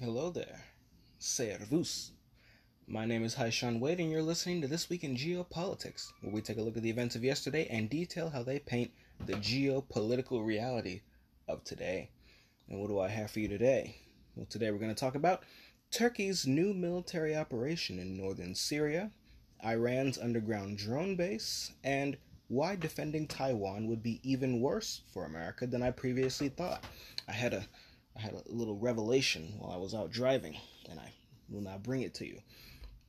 Hello there. Servus. My name is Haishan Wade, and you're listening to This Week in Geopolitics, where we take a look at the events of yesterday and detail how they paint the geopolitical reality of today. And what do I have for you today? Well, today we're going to talk about Turkey's new military operation in northern Syria, Iran's underground drone base, and why defending Taiwan would be even worse for America than I previously thought. I had a I had a little revelation while I was out driving, and I will now bring it to you.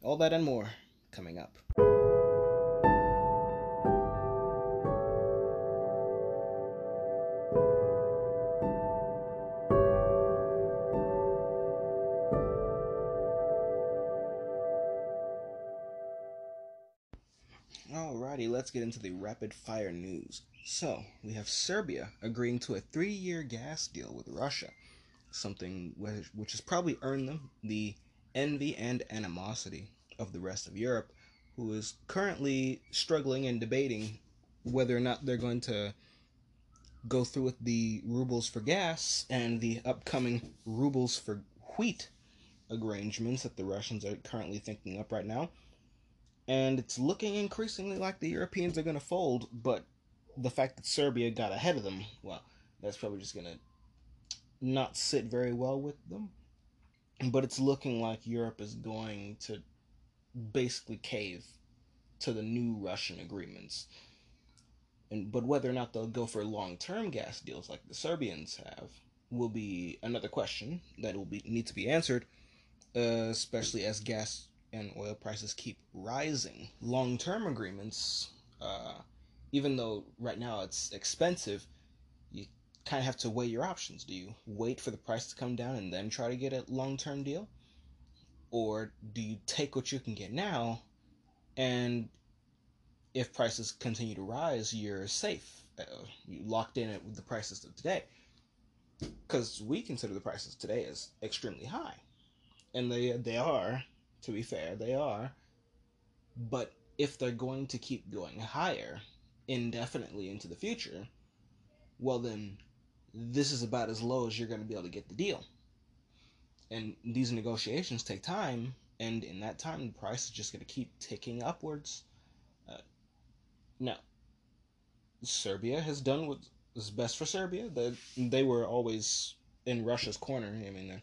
All that and more coming up. Alrighty, let's get into the rapid fire news. So, we have Serbia agreeing to a three year gas deal with Russia, something which, has probably earned them the envy and animosity of the rest of Europe, who is currently struggling and debating whether or not they're going to go through with the rubles for gas and the upcoming rubles for wheat arrangements that the Russians are currently thinking up right now. And it's looking increasingly like the Europeans are going to fold, but the fact that Serbia got ahead of them, well, that's probably just going to not sit very well with them. But it's looking like Europe is going to basically cave to the new Russian agreements. And but whether or not they'll go for long-term gas deals like the Serbians have will be another question that will be need to be answered, uh, especially as gas and oil prices keep rising. Long-term agreements, uh, even though right now it's expensive, kind of have to weigh your options. Do you wait for the price to come down and then try to get a long-term deal? Or do you take what you can get now and if prices continue to rise, you're safe. Uh, you locked in with the prices of today. Because we consider the prices today as extremely high. And they they are, to be fair, they are. But if they're going to keep going higher indefinitely into the future, well then this is about as low as you're going to be able to get the deal. And these negotiations take time, and in that time, the price is just going to keep ticking upwards. Uh, now, Serbia has done what is best for Serbia. They, they were always in Russia's corner. I mean,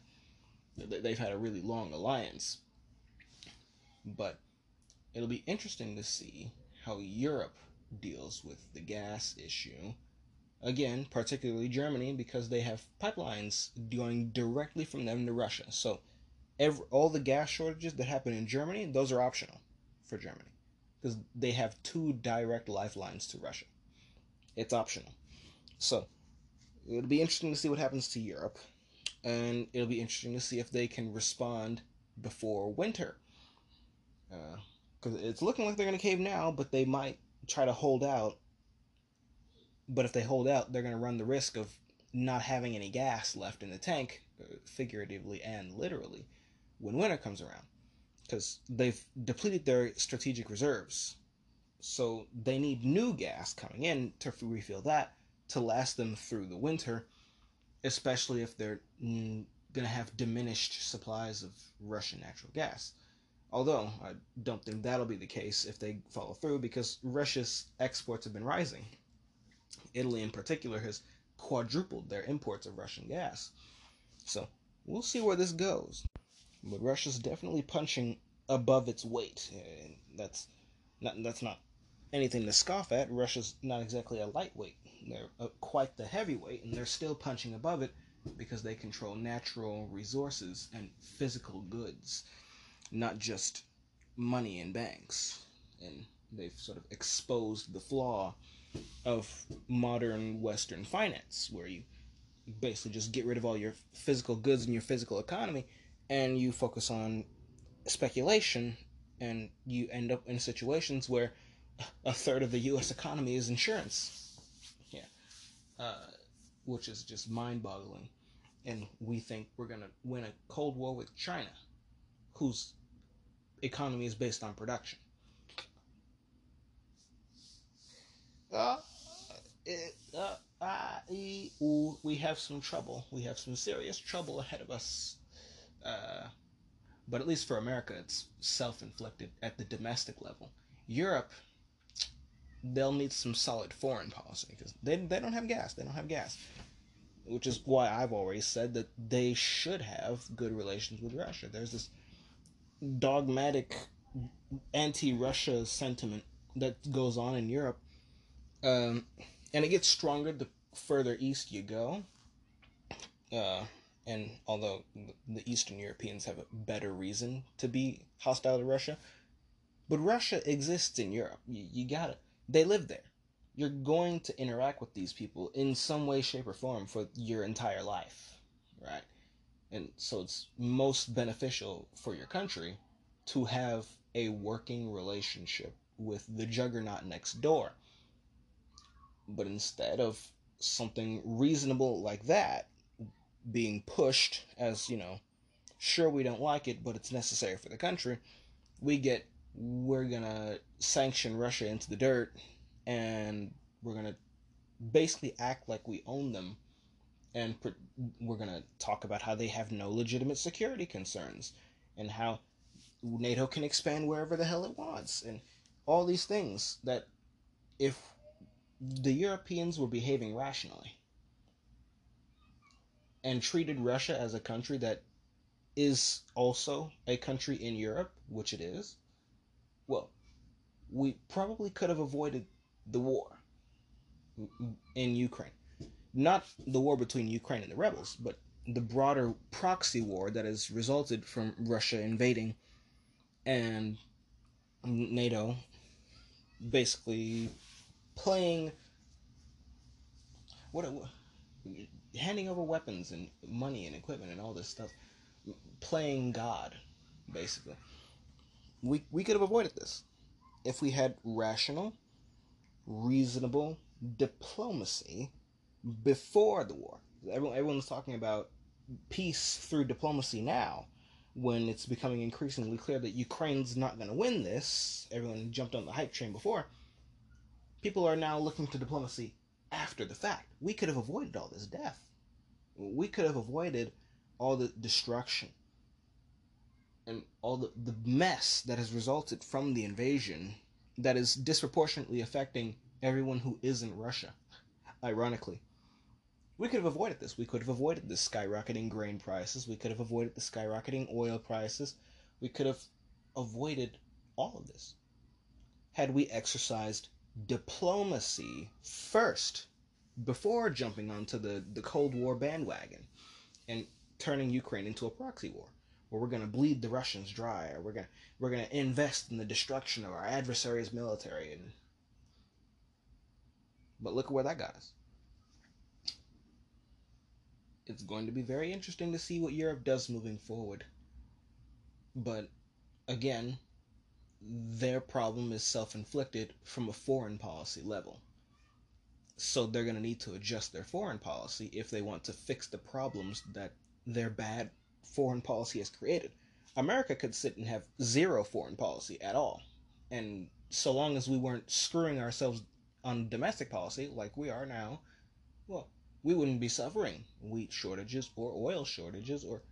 they've had a really long alliance. But it'll be interesting to see how Europe deals with the gas issue Again, particularly Germany, because they have pipelines going directly from them to Russia. So, every, all the gas shortages that happen in Germany, those are optional for Germany because they have two direct lifelines to Russia. It's optional. So, it'll be interesting to see what happens to Europe, and it'll be interesting to see if they can respond before winter. Because uh, it's looking like they're going to cave now, but they might try to hold out but if they hold out, they're going to run the risk of not having any gas left in the tank, uh, figuratively and literally, when winter comes around. Because they've depleted their strategic reserves. So they need new gas coming in to refill that to last them through the winter, especially if they're going to have diminished supplies of Russian natural gas. Although I don't think that'll be the case if they follow through because Russia's exports have been rising Italy in particular has quadrupled their imports of Russian gas. So we'll see where this goes. But Russia's definitely punching above its weight. That's not that's not anything to scoff at. Russia's not exactly a lightweight. They're uh, quite the heavyweight, and they're still punching above it because they control natural resources and physical goods, not just money and banks. And they've sort of exposed the flaw of modern Western finance, where you basically just get rid of all your physical goods and your physical economy, and you focus on speculation, and you end up in situations where a third of the U.S. economy is insurance. Yeah, uh, which is just mind-boggling. And we think we're gonna win a cold war with China, whose economy is based on production. Uh, it, uh, uh, we have some trouble. We have some serious trouble ahead of us. Uh, but at least for America, it's self inflicted at the domestic level. Europe, they'll need some solid foreign policy because they, they don't have gas. They don't have gas. Which is why I've always said that they should have good relations with Russia. There's this dogmatic anti Russia sentiment that goes on in Europe. Um, and it gets stronger the further east you go. Uh, and although the Eastern Europeans have a better reason to be hostile to Russia, but Russia exists in Europe. You, you gotta, they live there. You're going to interact with these people in some way, shape, or form for your entire life, right? And so it's most beneficial for your country to have a working relationship with the juggernaut next door. But instead of something reasonable like that, being pushed as, you know, sure we don't like it, but it's necessary for the country, we get we're gonna sanction Russia into the dirt and we're gonna basically act like we own them and we're gonna talk about how they have no legitimate security concerns and how NATO can expand wherever the hell it wants and all these things that if the Europeans were behaving rationally and treated Russia as a country that is also a country in Europe, which it is, well, we probably could have avoided the war in Ukraine. Not the war between Ukraine and the rebels, but the broader proxy war that has resulted from Russia invading and NATO basically playing what, handing over weapons and money and equipment and all this stuff, playing God, basically. We we could have avoided this if we had rational, reasonable diplomacy before the war. Everyone everyone's talking about peace through diplomacy now when it's becoming increasingly clear that Ukraine's not going to win this. Everyone jumped on the hype train before. People are now looking to diplomacy after the fact. We could have avoided all this death we could have avoided all the destruction and all the, the mess that has resulted from the invasion that is disproportionately affecting everyone who isn't Russia, ironically. We could have avoided this. We could have avoided the skyrocketing grain prices. We could have avoided the skyrocketing oil prices. We could have avoided all of this had we exercised diplomacy first before jumping onto the, the Cold War bandwagon and turning Ukraine into a proxy war where we're going to bleed the Russians dry or we're going we're going to invest in the destruction of our adversary's military and but look at where that got us. It's going to be very interesting to see what Europe does moving forward. But again, their problem is self inflicted from a foreign policy level. So they're going to need to adjust their foreign policy if they want to fix the problems that their bad foreign policy has created. America could sit and have zero foreign policy at all. And so long as we weren't screwing ourselves on domestic policy like we are now, well, we wouldn't be suffering wheat shortages or oil shortages or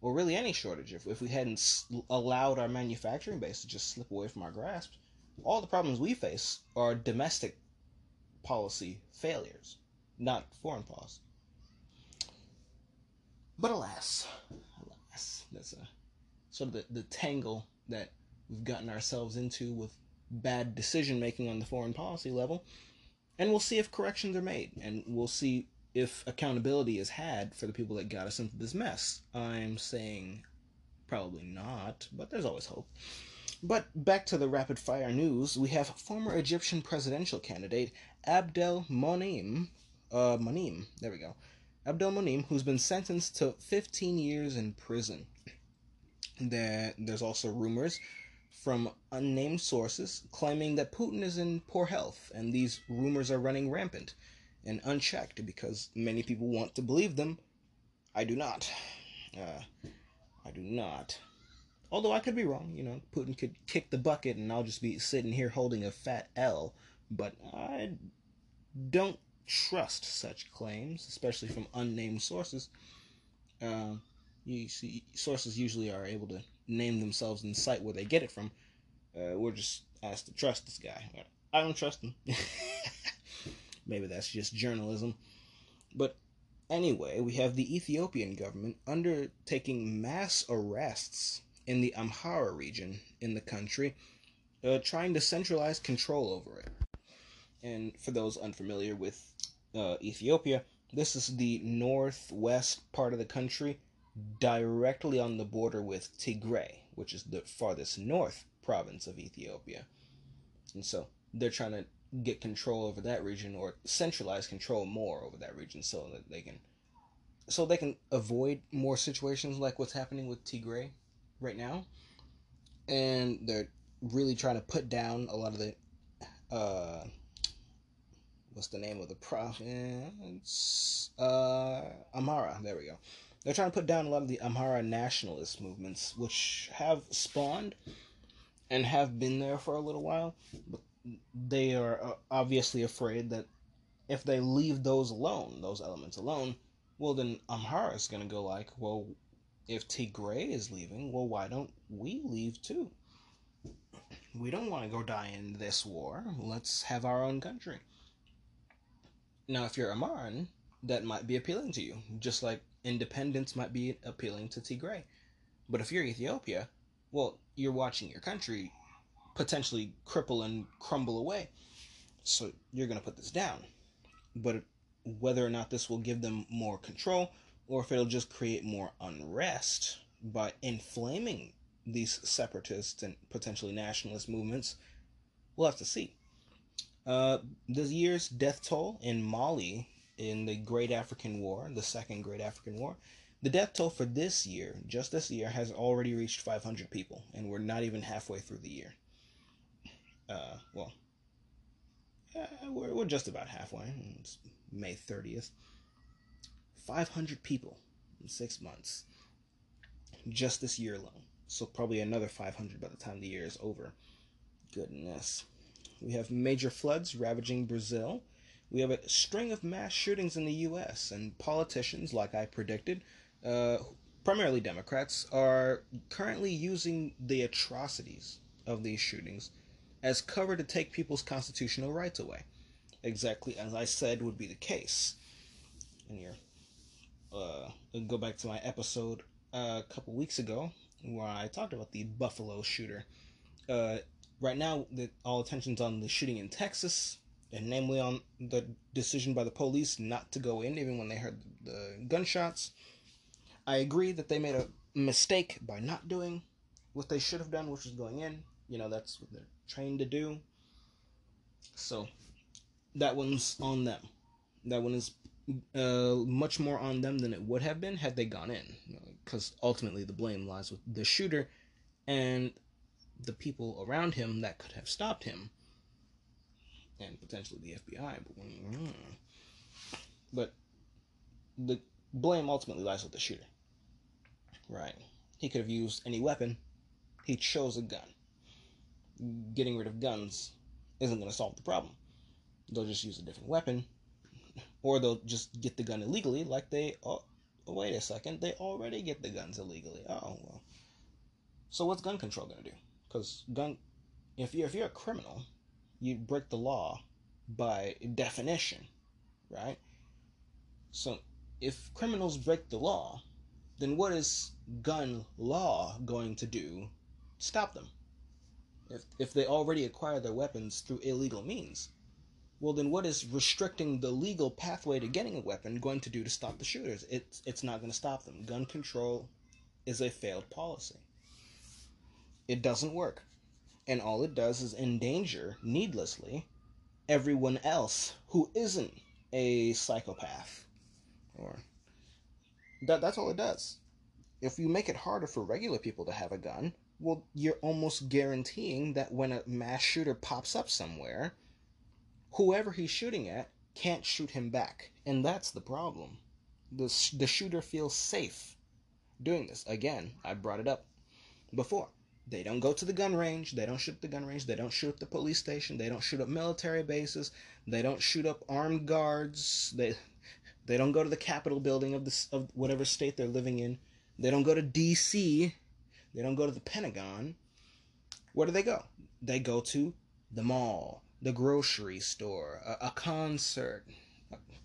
or really any shortage if, if we hadn't allowed our manufacturing base to just slip away from our grasp. All the problems we face are domestic policy failures, not foreign policy. But alas, alas, that's a sort of the, the tangle that we've gotten ourselves into with bad decision making on the foreign policy level. And we'll see if corrections are made, and we'll see if accountability is had for the people that got us into this mess. I'm saying probably not, but there's always hope. But back to the rapid fire news, we have former Egyptian presidential candidate Abdel Monim, uh, Monim, there we go. Abdel Monim, who's been sentenced to 15 years in prison. There, there's also rumors from unnamed sources claiming that Putin is in poor health, and these rumors are running rampant and unchecked because many people want to believe them. I do not. Uh, I do not. Although I could be wrong, you know, Putin could kick the bucket and I'll just be sitting here holding a fat L. But I don't trust such claims, especially from unnamed sources. Uh, You see, sources usually are able to name themselves and cite where they get it from. Uh, we're just asked to trust this guy. I don't trust him. Maybe that's just journalism. But anyway, we have the Ethiopian government undertaking mass arrests in the Amhara region in the country, uh, trying to centralize control over it. And for those unfamiliar with uh, Ethiopia, this is the northwest part of the country, directly on the border with Tigray, which is the farthest north province of Ethiopia. And so they're trying to get control over that region or centralize control more over that region so that they can so they can avoid more situations like what's happening with Tigray right now. And they're really trying to put down a lot of the uh what's the name of the province? Uh Amhara, there we go. They're trying to put down a lot of the Amhara nationalist movements, which have spawned and have been there for a little while, but they are uh, obviously afraid that if they leave those alone, those elements alone, well, then Amhara is going to go like, well, if Tigray is leaving, well, why don't we leave too? We don't want to go die in this war. Let's have our own country. Now, if you're Amharan, that might be appealing to you, just like independence might be appealing to Tigray. But if you're Ethiopia, well, you're watching your country potentially cripple and crumble away. So you're going to put this down. But whether or not this will give them more control or if it'll just create more unrest by inflaming these separatist and potentially nationalist movements, we'll have to see. Uh, this year's death toll in Mali in the Great African War, the Second Great African War, the death toll for this year, just this year, has already reached 500 people, and we're not even halfway through the year uh, well, uh, we're, we're just about halfway. It's May 30th. 500 people in six months. Just this year alone. So probably another 500 by the time the year is over. Goodness. We have major floods ravaging Brazil. We have a string of mass shootings in the U.S., and politicians, like I predicted, uh, primarily Democrats, are currently using the atrocities of these shootings as cover to take people's constitutional rights away. Exactly as I said would be the case. And here, uh, go back to my episode uh, a couple weeks ago where I talked about the Buffalo shooter. Uh, right now, the, all attention's on the shooting in Texas, and namely on the decision by the police not to go in even when they heard the gunshots. I agree that they made a mistake by not doing what they should have done, which was going in. You know, that's what they're trained to do. So that one's on them. That one is uh, much more on them than it would have been had they gone in, because ultimately the blame lies with the shooter and the people around him that could have stopped him, and potentially the FBI. But, mm, but the blame ultimately lies with the shooter. Right? He could have used any weapon. He chose a gun getting rid of guns isn't going to solve the problem. They'll just use a different weapon, or they'll just get the gun illegally, like they. Oh, oh wait a second, they already get the guns illegally. Oh well. So what's gun control going to do? Because gun, if you if you're a criminal, you break the law by definition, right? So if criminals break the law, then what is gun law going to do? Stop them if, if they already acquire their weapons through illegal means, well, then what is restricting the legal pathway to getting a weapon going to do to stop the shooters? It's, it's not going to stop them. Gun control is a failed policy. It doesn't work. And all it does is endanger, needlessly, everyone else who isn't a psychopath. Or that, that's all it does. If you make it harder for regular people to have a gun, well, you're almost guaranteeing that when a mass shooter pops up somewhere, whoever he's shooting at can't shoot him back. And that's the problem. The, the shooter feels safe doing this. Again, I brought it up before. They don't go to the gun range. They don't shoot up the gun range. They don't shoot up the police station. They don't shoot up military bases. They don't shoot up armed guards. They they don't go to the Capitol building of this of whatever state they're living in. They don't go to DC. They don't go to the Pentagon. Where do they go? They go to the mall, the grocery store, a, a concert,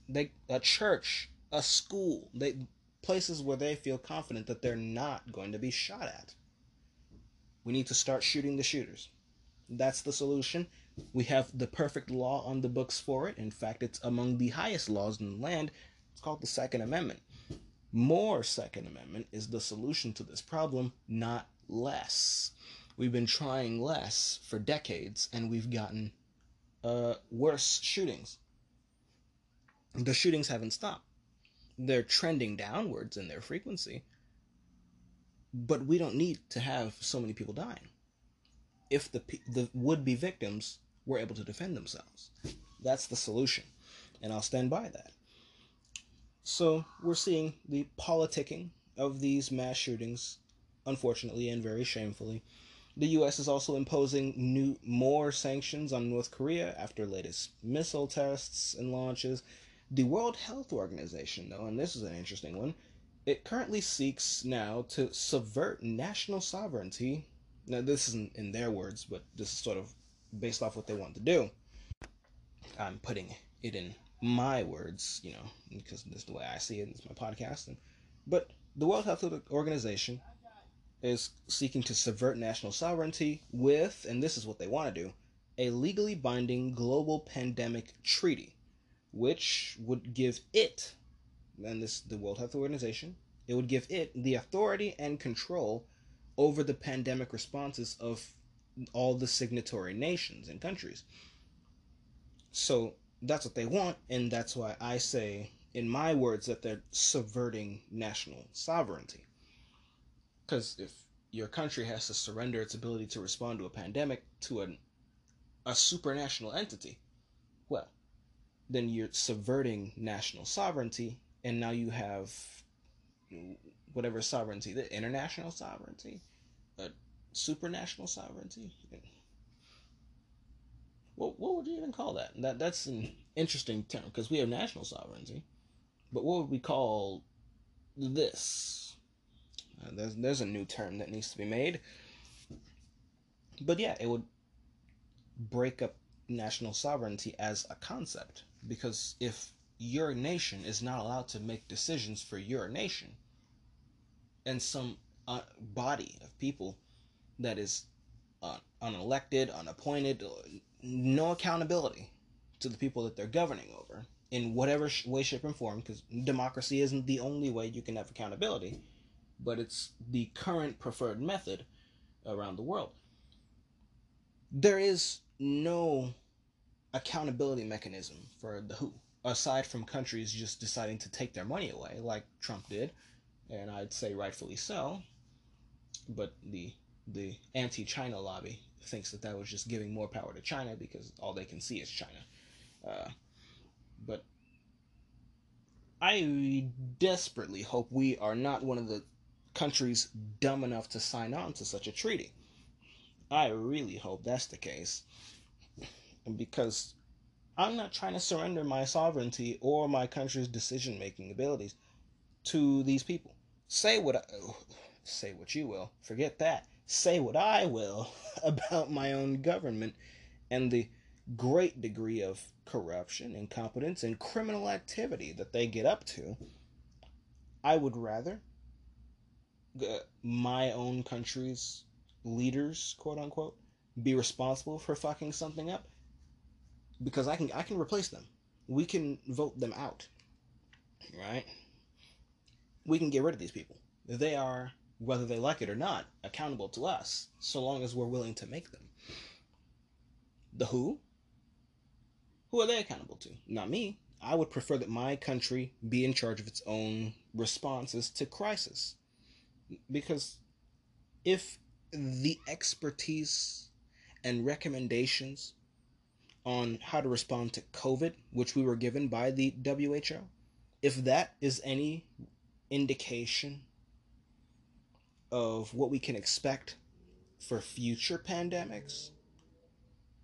they a church, a school. They places where they feel confident that they're not going to be shot at. We need to start shooting the shooters. That's the solution. We have the perfect law on the books for it. In fact, it's among the highest laws in the land. It's called the Second Amendment. More Second Amendment is the solution to this problem, not less. We've been trying less for decades, and we've gotten uh, worse shootings. The shootings haven't stopped. They're trending downwards in their frequency, but we don't need to have so many people dying if the the would-be victims were able to defend themselves. That's the solution, and I'll stand by that. So we're seeing the politicking of these mass shootings, unfortunately and very shamefully. The U.S. is also imposing new more sanctions on North Korea after latest missile tests and launches. The World Health Organization, though, and this is an interesting one, it currently seeks now to subvert national sovereignty now, this isn't in their words, but this is sort of based off what they want to do. I'm putting it in my words, you know, because this is the way I see it. It's my podcast. And, but the World Health Organization is seeking to subvert national sovereignty with, and this is what they want to do, a legally binding global pandemic treaty, which would give it, and this the World Health Organization, it would give it the authority and control over the pandemic responses of all the signatory nations and countries. So that's what they want, and that's why I say, in my words, that they're subverting national sovereignty. Because if your country has to surrender its ability to respond to a pandemic to an, a supranational entity, well, then you're subverting national sovereignty, and now you have whatever sovereignty, the international sovereignty, a supranational sovereignty. What what would you even call that? That that's an interesting term because we have national sovereignty, but what would we call this? Uh, there's there's a new term that needs to be made. But yeah, it would break up national sovereignty as a concept because if your nation is not allowed to make decisions for your nation, and some uh, body of people that is uh, unelected, unappointed, no accountability to the people that they're governing over in whatever way, shape, and form, because democracy isn't the only way you can have accountability, but it's the current preferred method around the world. There is no accountability mechanism for the WHO, aside from countries just deciding to take their money away, like Trump did, and I'd say rightfully so. But the the anti-China lobby thinks that that was just giving more power to China because all they can see is China. Uh, but I desperately hope we are not one of the countries dumb enough to sign on to such a treaty. I really hope that's the case. Because I'm not trying to surrender my sovereignty or my country's decision making abilities to these people. Say what I, say what you will. Forget that. Say what I will about my own government and the great degree of corruption, incompetence, and criminal activity that they get up to. I would rather uh, my own country's leaders, quote unquote, be responsible for fucking something up because I can I can replace them. We can vote them out. Right? we can get rid of these people. They are, whether they like it or not, accountable to us, so long as we're willing to make them. The who? Who are they accountable to? Not me. I would prefer that my country be in charge of its own responses to crisis. Because if the expertise and recommendations on how to respond to COVID, which we were given by the WHO, if that is any indication of what we can expect for future pandemics,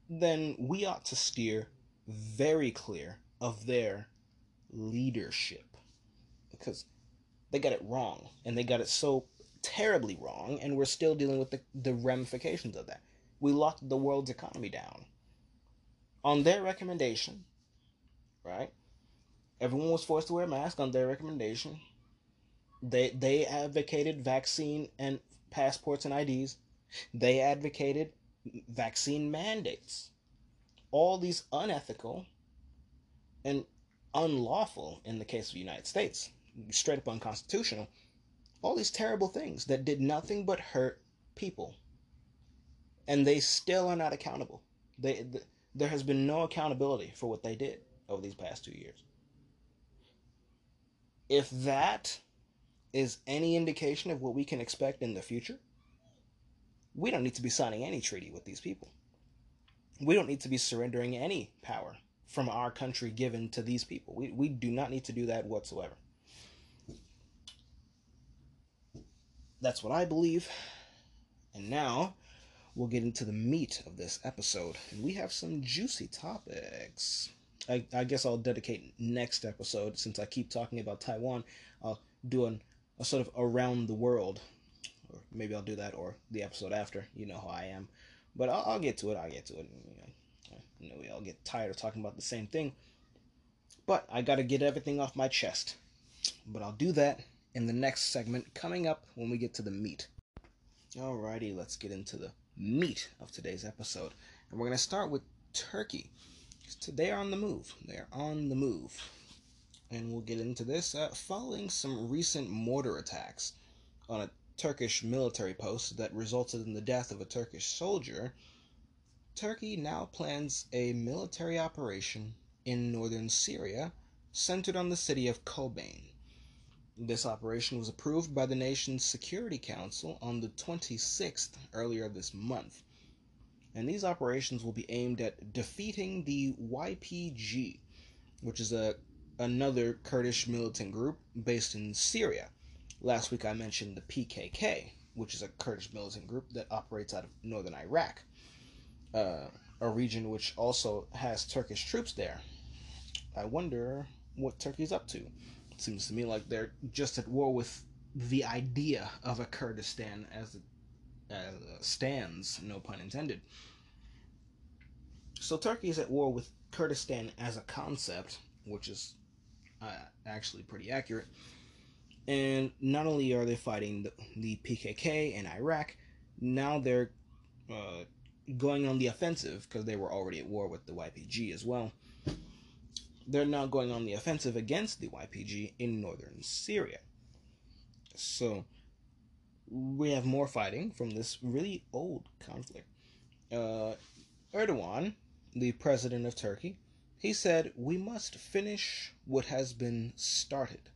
then we ought to steer very clear of their leadership. Because they got it wrong, and they got it so terribly wrong, and we're still dealing with the, the ramifications of that. We locked the world's economy down. On their recommendation, right? Everyone was forced to wear a mask on their recommendation. They they advocated vaccine and passports and IDs. They advocated vaccine mandates. All these unethical and unlawful in the case of the United States, straight up unconstitutional, all these terrible things that did nothing but hurt people. And they still are not accountable. They, th- there has been no accountability for what they did over these past two years. If that is any indication of what we can expect in the future, we don't need to be signing any treaty with these people. We don't need to be surrendering any power from our country given to these people. We, we do not need to do that whatsoever. That's what I believe. And now we'll get into the meat of this episode. And we have some juicy topics. I, I guess I'll dedicate next episode, since I keep talking about Taiwan, I'll do an, a sort of around the world. Or maybe I'll do that or the episode after. You know how I am. But I'll, I'll get to it. I'll get to it. You know, we all get tired of talking about the same thing. But I got to get everything off my chest. But I'll do that in the next segment coming up when we get to the meat. Alrighty, let's get into the meat of today's episode. And we're to start with Turkey. Are on the move. They're on the move. And we'll get into this uh, following some recent mortar attacks on a Turkish military post that resulted in the death of a Turkish soldier. Turkey now plans a military operation in northern Syria centered on the city of Kobane. This operation was approved by the nation's Security Council on the 26th earlier this month. And these operations will be aimed at defeating the YPG, which is a another Kurdish militant group based in Syria. Last week I mentioned the PKK, which is a Kurdish militant group that operates out of northern Iraq, uh, a region which also has Turkish troops there. I wonder what Turkey's up to It seems to me like they're just at war with the idea of a Kurdistan as it it stands, no pun intended. So Turkey is at war with Kurdistan as a concept, which is uh, actually pretty accurate. And not only are they fighting the, the PKK in Iraq, now they're uh, going on the offensive because they were already at war with the YPG as well they're now going on the offensive against the YPG in northern Syria. So we have more fighting from this really old conflict. Uh, Erdogan, the president of Turkey, he said, We must finish what has been started.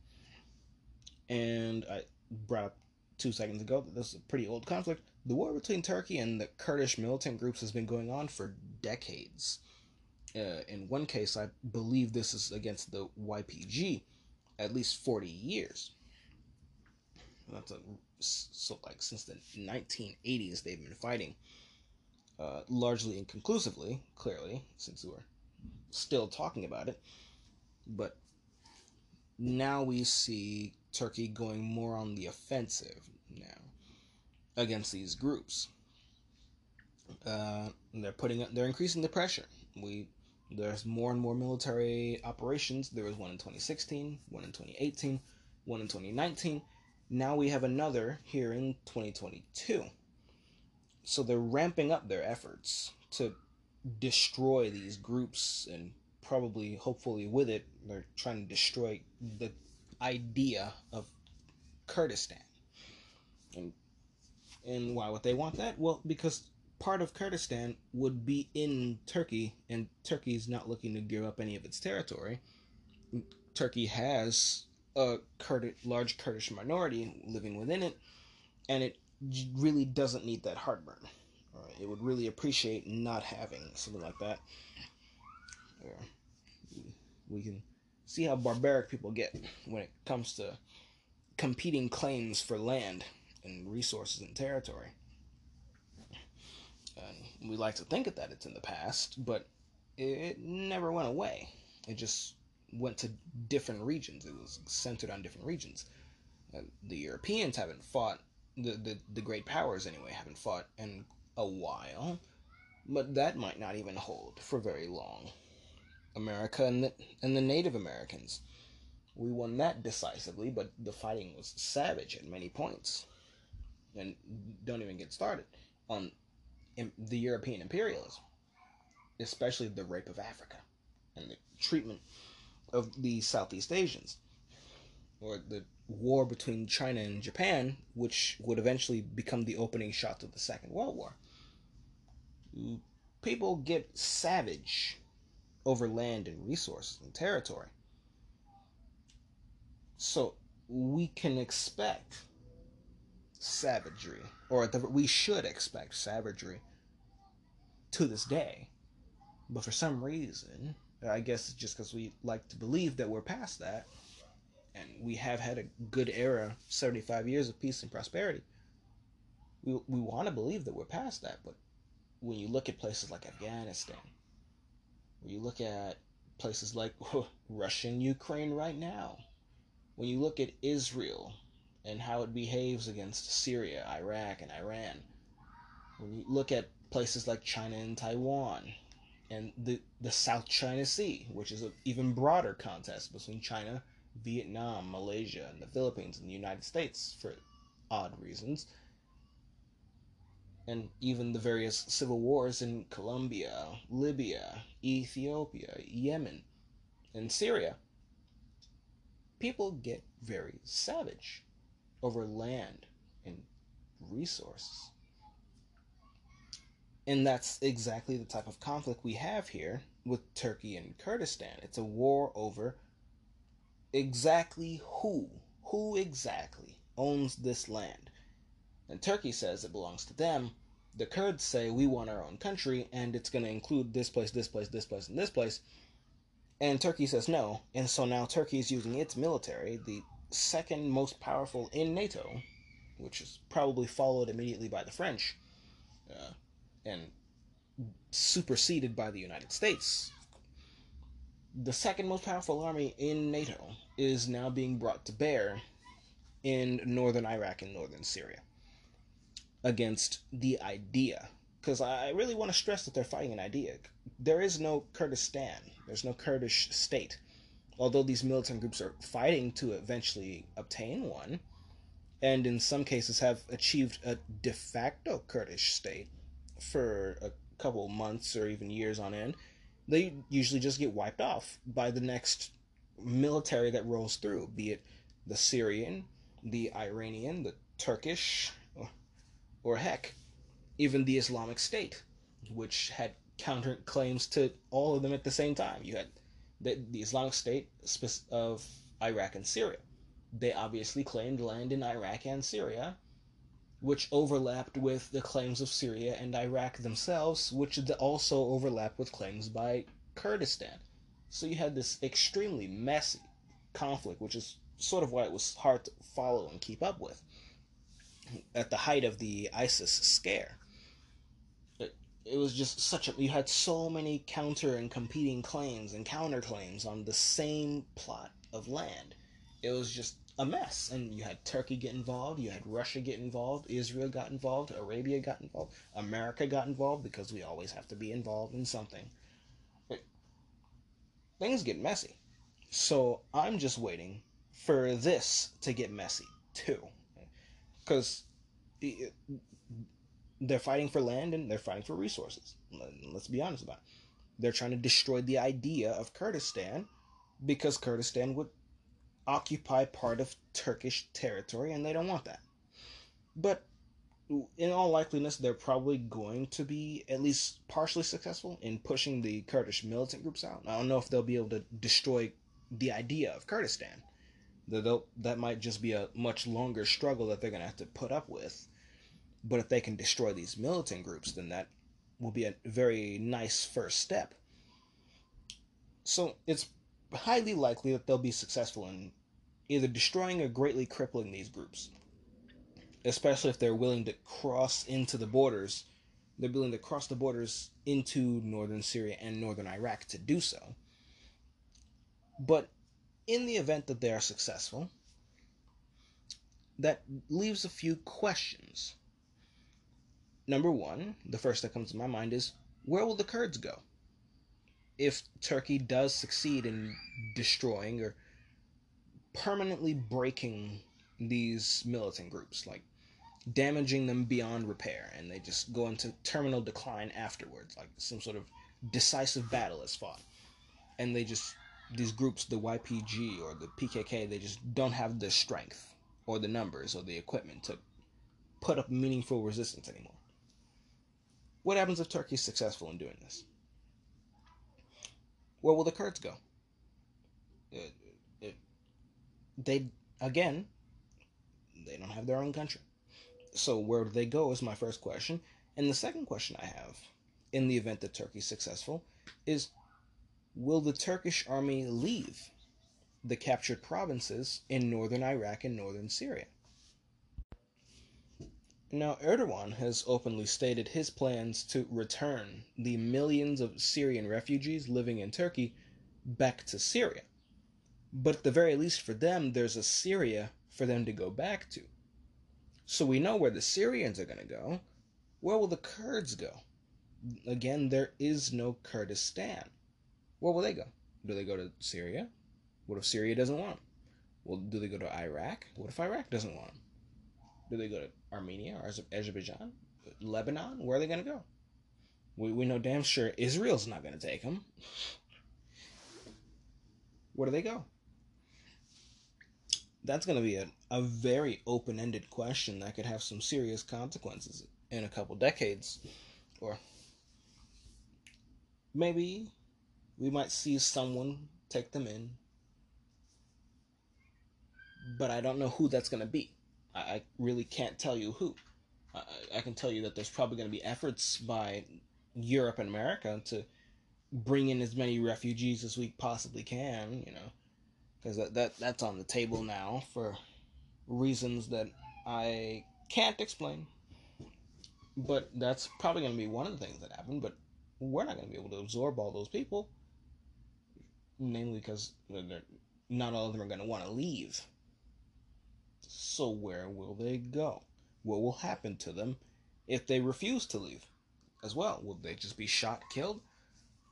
And I brought up two seconds ago that this is a pretty old conflict. The war between Turkey and the Kurdish militant groups has been going on for decades. Uh, in one case, I believe this is against the YPG, at least 40 years. That's a, so like since the 1980s they've been fighting, uh, largely inconclusively, clearly, since we're still talking about it. But now we see Turkey going more on the offensive now against these groups. Uh, they're putting up, they're increasing the pressure. We there's more and more military operations. There was one in 2016, one in 2018, one in 2019. Now we have another here in 2022. So they're ramping up their efforts to destroy these groups and probably, hopefully, with it, they're trying to destroy the idea of Kurdistan. And and why would they want that? Well, because part of Kurdistan would be in Turkey, and Turkey's not looking to give up any of its territory. Turkey has a Kurd- large Kurdish minority living within it, and it really doesn't need that heartburn. It would really appreciate not having something like that. we can see how barbaric people get when it comes to competing claims for land and resources and territory. And we like to think that it's in the past, but it never went away. It just went to different regions. It was centered on different regions. Uh, the Europeans haven't fought, the, the, the great powers anyway, haven't fought in a while, but that might not even hold for very long. America and the, and the Native Americans. We won that decisively, but the fighting was savage at many points. And don't even get started on the European imperialism, especially the rape of Africa and the treatment of the Southeast Asians, or the war between China and Japan, which would eventually become the opening shot of the Second World War. People get savage over land and resources and territory. So we can expect savagery, or the, we should expect savagery to this day. But for some reason, I guess it's just because we like to believe that we're past that, and we have had a good era, 75 years of peace and prosperity. We, we want to believe that we're past that, but when you look at places like Afghanistan, when you look at places like Russia and Ukraine right now, when you look at Israel and how it behaves against Syria, Iraq, and Iran, when you look at places like China and Taiwan, and the, the South China Sea, which is an even broader contest between China, Vietnam, Malaysia, and the Philippines and the United States for odd reasons, and even the various civil wars in Colombia, Libya, Ethiopia, Yemen, and Syria, people get very savage over land and resources. And that's exactly the type of conflict we have here with Turkey and Kurdistan. It's a war over exactly who, who exactly owns this land. And Turkey says it belongs to them. The Kurds say we want our own country and it's going to include this place, this place, this place, and this place. And Turkey says no. And so now Turkey is using its military, the second most powerful in NATO, which is probably followed immediately by the French, uh, and superseded by the United States. The second most powerful army in NATO is now being brought to bear in northern Iraq and northern Syria against the idea. Because I really want to stress that they're fighting an idea. There is no Kurdistan, there's no Kurdish state. Although these militant groups are fighting to eventually obtain one, and in some cases have achieved a de facto Kurdish state for a couple months or even years on end, they usually just get wiped off by the next military that rolls through, be it the Syrian, the Iranian, the Turkish, or, heck, even the Islamic State, which had counter claims to all of them at the same time. You had the, the Islamic State of Iraq and Syria. They obviously claimed land in Iraq and Syria, which overlapped with the claims of Syria and Iraq themselves, which also overlapped with claims by Kurdistan. So you had this extremely messy conflict, which is sort of why it was hard to follow and keep up with at the height of the ISIS scare. It, it was just such a. You had so many counter and competing claims and counterclaims on the same plot of land. It was just a mess. And you had Turkey get involved, you had Russia get involved, Israel got involved, Arabia got involved, America got involved because we always have to be involved in something. Things get messy. So I'm just waiting for this to get messy too. Because they're fighting for land and they're fighting for resources. Let's be honest about it. They're trying to destroy the idea of Kurdistan because Kurdistan would occupy part of Turkish territory, and they don't want that. But in all likeliness, they're probably going to be at least partially successful in pushing the Kurdish militant groups out. I don't know if they'll be able to destroy the idea of Kurdistan. That that might just be a much longer struggle that they're going to have to put up with. But if they can destroy these militant groups, then that will be a very nice first step. So it's highly likely that they'll be successful in either destroying or greatly crippling these groups. Especially if they're willing to cross into the borders. They're willing to cross the borders into northern Syria and northern Iraq to do so. But in the event that they are successful, that leaves a few questions. Number one, the first that comes to my mind is where will the Kurds go? If Turkey does succeed in destroying or permanently breaking these militant groups, like damaging them beyond repair, and they just go into terminal decline afterwards, like some sort of decisive battle is fought, and they just these groups, the YPG or the PKK, they just don't have the strength or the numbers or the equipment to put up meaningful resistance anymore. What happens if Turkey is successful in doing this? Where will the Kurds go? It, it, they again, they don't have their own country. So where do they go is my first question. And the second question I have, in the event that Turkey is successful, is will the Turkish army leave the captured provinces in northern Iraq and northern Syria? Now, Erdogan has openly stated his plans to return the millions of Syrian refugees living in Turkey back to Syria. But at the very least, for them, there's a Syria for them to go back to. So we know where the Syrians are going to go. Where will the Kurds go? Again, there is no Kurdistan. Where will they go? Do they go to Syria? What if Syria doesn't want them? Well, do they go to Iraq? What if Iraq doesn't want them? Do they go to Armenia or Azerbaijan? Lebanon? Where are they going to go? We, we know damn sure Israel's not going to take them. Where do they go? That's going to be a, a very open ended question that could have some serious consequences in a couple decades. Or maybe we might see someone take them in. But I don't know who that's going to be. I, I really can't tell you who. I, I can tell you that there's probably going to be efforts by Europe and America to bring in as many refugees as we possibly can, you know, because that, that that's on the table now for reasons that I can't explain. But that's probably going to be one of the things that happen. But we're not going to be able to absorb all those people, namely because not all of them are going to want to leave. So, where will they go? What will happen to them if they refuse to leave as well? Will they just be shot, killed?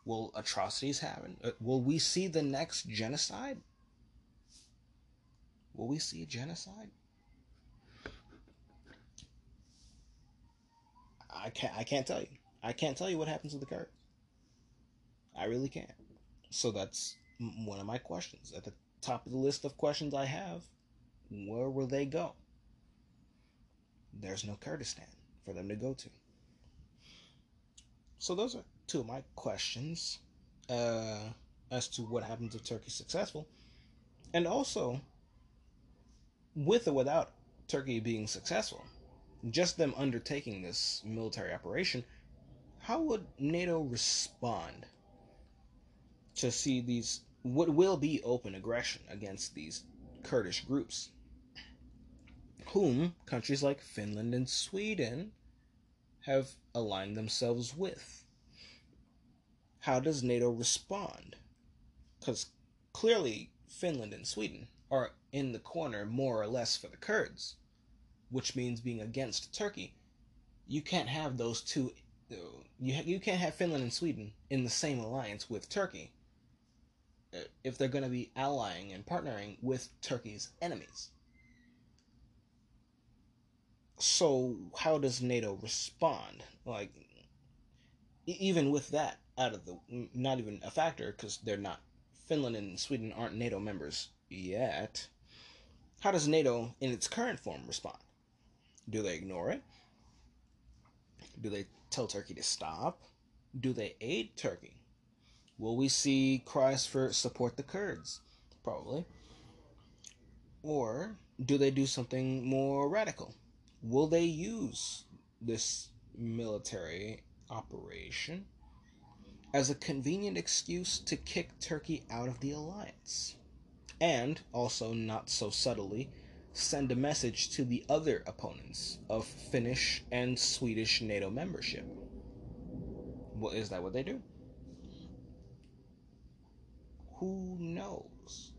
Will atrocities happen? Uh, will we see the next genocide? Will we see a genocide? I can't. I can't tell you. I can't tell you what happens to the Kurds. I really can't. So that's one of my questions at the top of the list of questions I have where will they go? There's no Kurdistan for them to go to. So those are two of my questions uh, as to what happens if Turkey's successful, and also with or without Turkey being successful, just them undertaking this military operation, how would NATO respond to see these what will be open aggression against these Kurdish groups? whom countries like Finland and Sweden have aligned themselves with. How does NATO respond? Because clearly Finland and Sweden are in the corner more or less for the Kurds, which means being against Turkey. You can't have those two. You you can't have Finland and Sweden in the same alliance with Turkey Uh, if they're going to be allying and partnering with Turkey's enemies. So how does NATO respond? Like, even with that out of the, not even a factor because they're not. Finland and Sweden aren't NATO members yet. How does NATO, in its current form, respond? Do they ignore it? Do they tell Turkey to stop? Do they aid Turkey? Will we see cries for support the Kurds? Probably. Or do they do something more radical? Will they use this military operation as a convenient excuse to kick Turkey out of the alliance? And also, not so subtly, send a message to the other opponents of Finnish and Swedish NATO membership. Well, is that what they do? Who knows?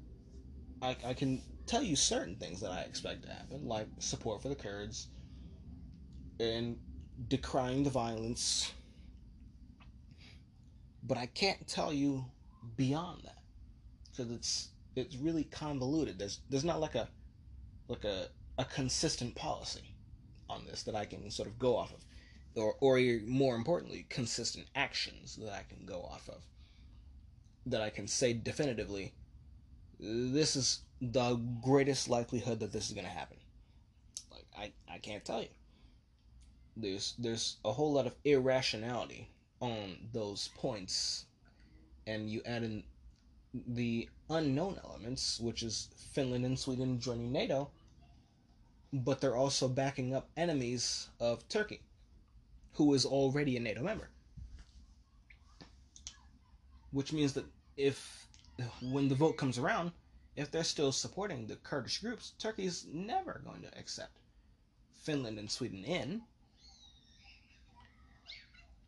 I, I can tell you certain things that I expect to happen, like support for the Kurds and decrying the violence. But I can't tell you beyond that because it's it's really convoluted. There's there's not like a like a a consistent policy on this that I can sort of go off of, or or more importantly, consistent actions that I can go off of. That I can say definitively, this is the greatest likelihood that this is going to happen. Like I I can't tell you. There's there's a whole lot of irrationality on those points, and you add in the unknown elements, which is Finland and Sweden joining NATO, but they're also backing up enemies of Turkey, who is already a NATO member. Which means that if, when the vote comes around, if they're still supporting the Kurdish groups, Turkey's never going to accept Finland and Sweden in.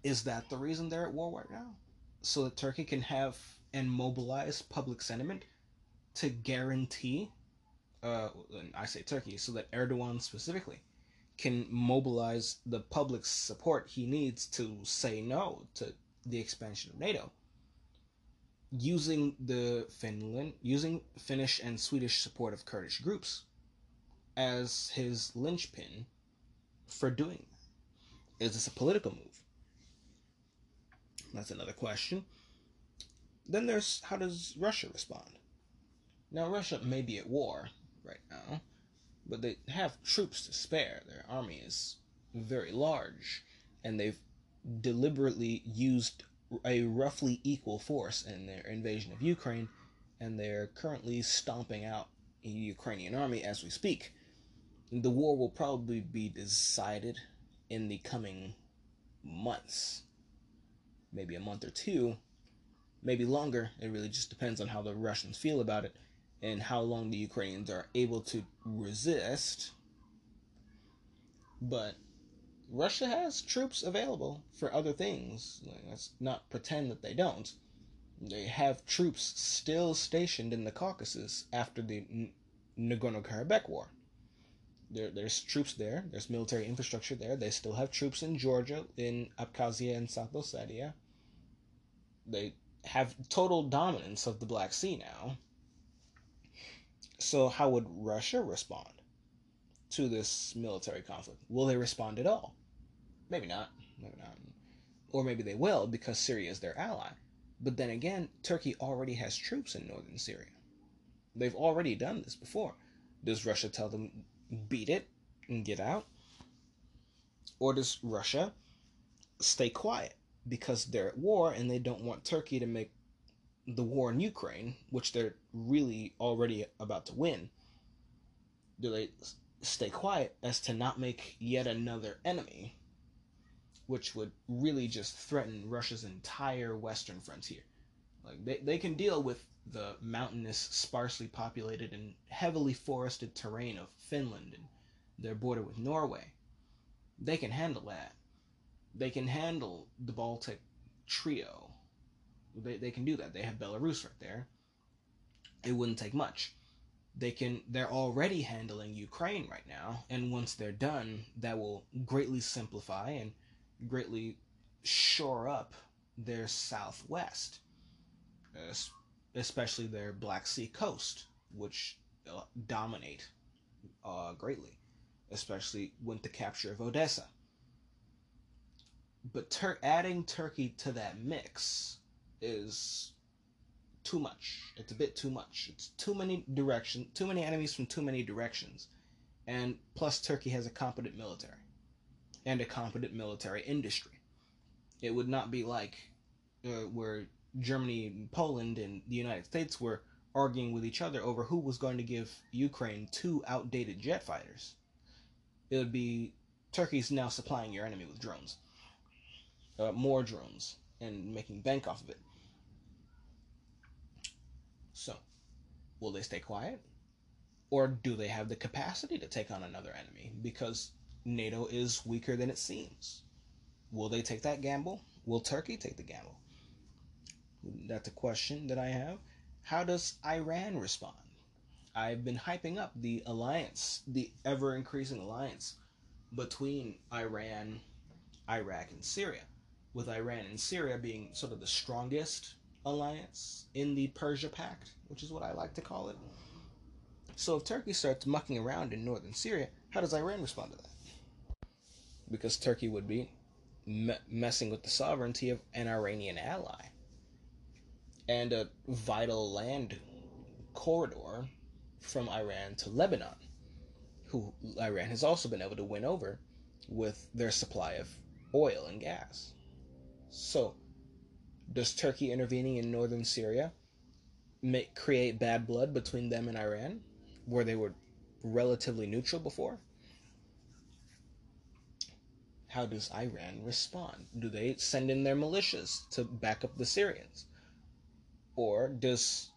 Is that the reason they're at war right now? So that Turkey can have and mobilize public sentiment to guarantee, uh, I say Turkey, so that Erdogan specifically can mobilize the public support he needs to say no to the expansion of NATO. Using the Finland, using Finnish and Swedish support of Kurdish groups as his linchpin for doing. Is this a political move? That's another question. Then there's how does Russia respond? Now, Russia may be at war right now, but they have troops to spare. Their army is very large, and they've deliberately used a roughly equal force in their invasion of Ukraine, and they're currently stomping out the Ukrainian army as we speak. The war will probably be decided in the coming months, maybe a month or two, maybe longer. It really just depends on how the Russians feel about it and how long the Ukrainians are able to resist. But Russia has troops available for other things. Let's not pretend that they don't. They have troops still stationed in the Caucasus after the Nagorno Karabakh war. There, there's troops there. There's military infrastructure there. They still have troops in Georgia, in Abkhazia, and South Ossetia. They have total dominance of the Black Sea now. So, how would Russia respond to this military conflict? Will they respond at all? Maybe not. Maybe not. Or maybe they will because Syria is their ally. But then again, Turkey already has troops in northern Syria. They've already done this before. Does Russia tell them, beat it and get out? Or does Russia stay quiet because they're at war and they don't want Turkey to make the war in Ukraine, which they're really already about to win, do they stay quiet as to not make yet another enemy, which would really just threaten Russia's entire western frontier? Like they, they can deal with the mountainous, sparsely populated, and heavily forested terrain of Finland and their border with Norway. They can handle that they can handle the Baltic trio. They, they can do that. They have Belarus right there. It wouldn't take much. They can they're already handling Ukraine right now, and once they're done, that will greatly simplify and greatly shore up their southwest, especially their Black Sea coast, which uh, dominate uh, greatly, especially with the capture of Odessa but tur- adding Turkey to that mix is too much. It's a bit too much. It's too many direction, too many enemies from too many directions, and plus Turkey has a competent military and a competent military industry. It would not be like uh, where Germany, Poland, and the United States were arguing with each other over who was going to give Ukraine two outdated jet fighters. It would be Turkey's now supplying your enemy with drones uh, more drones and making bank off of it. So, will they stay quiet? Or do they have the capacity to take on another enemy? Because NATO is weaker than it seems. Will they take that gamble? Will Turkey take the gamble? That's a question that I have. How does Iran respond? I've been hyping up the alliance, the ever increasing alliance between Iran, Iraq, and Syria, with Iran and Syria being sort of the strongest alliance in the Persia Pact, which is what I like to call it. So if Turkey starts mucking around in northern Syria, how does Iran respond to that? Because Turkey would be me- messing with the sovereignty of an Iranian ally and a vital land corridor from Iran to Lebanon, who Iran has also been able to win over with their supply of oil and gas. So, does Turkey intervening in northern Syria make, create bad blood between them and Iran, where they were relatively neutral before? How does Iran respond? Do they send in their militias to back up the Syrians? Or does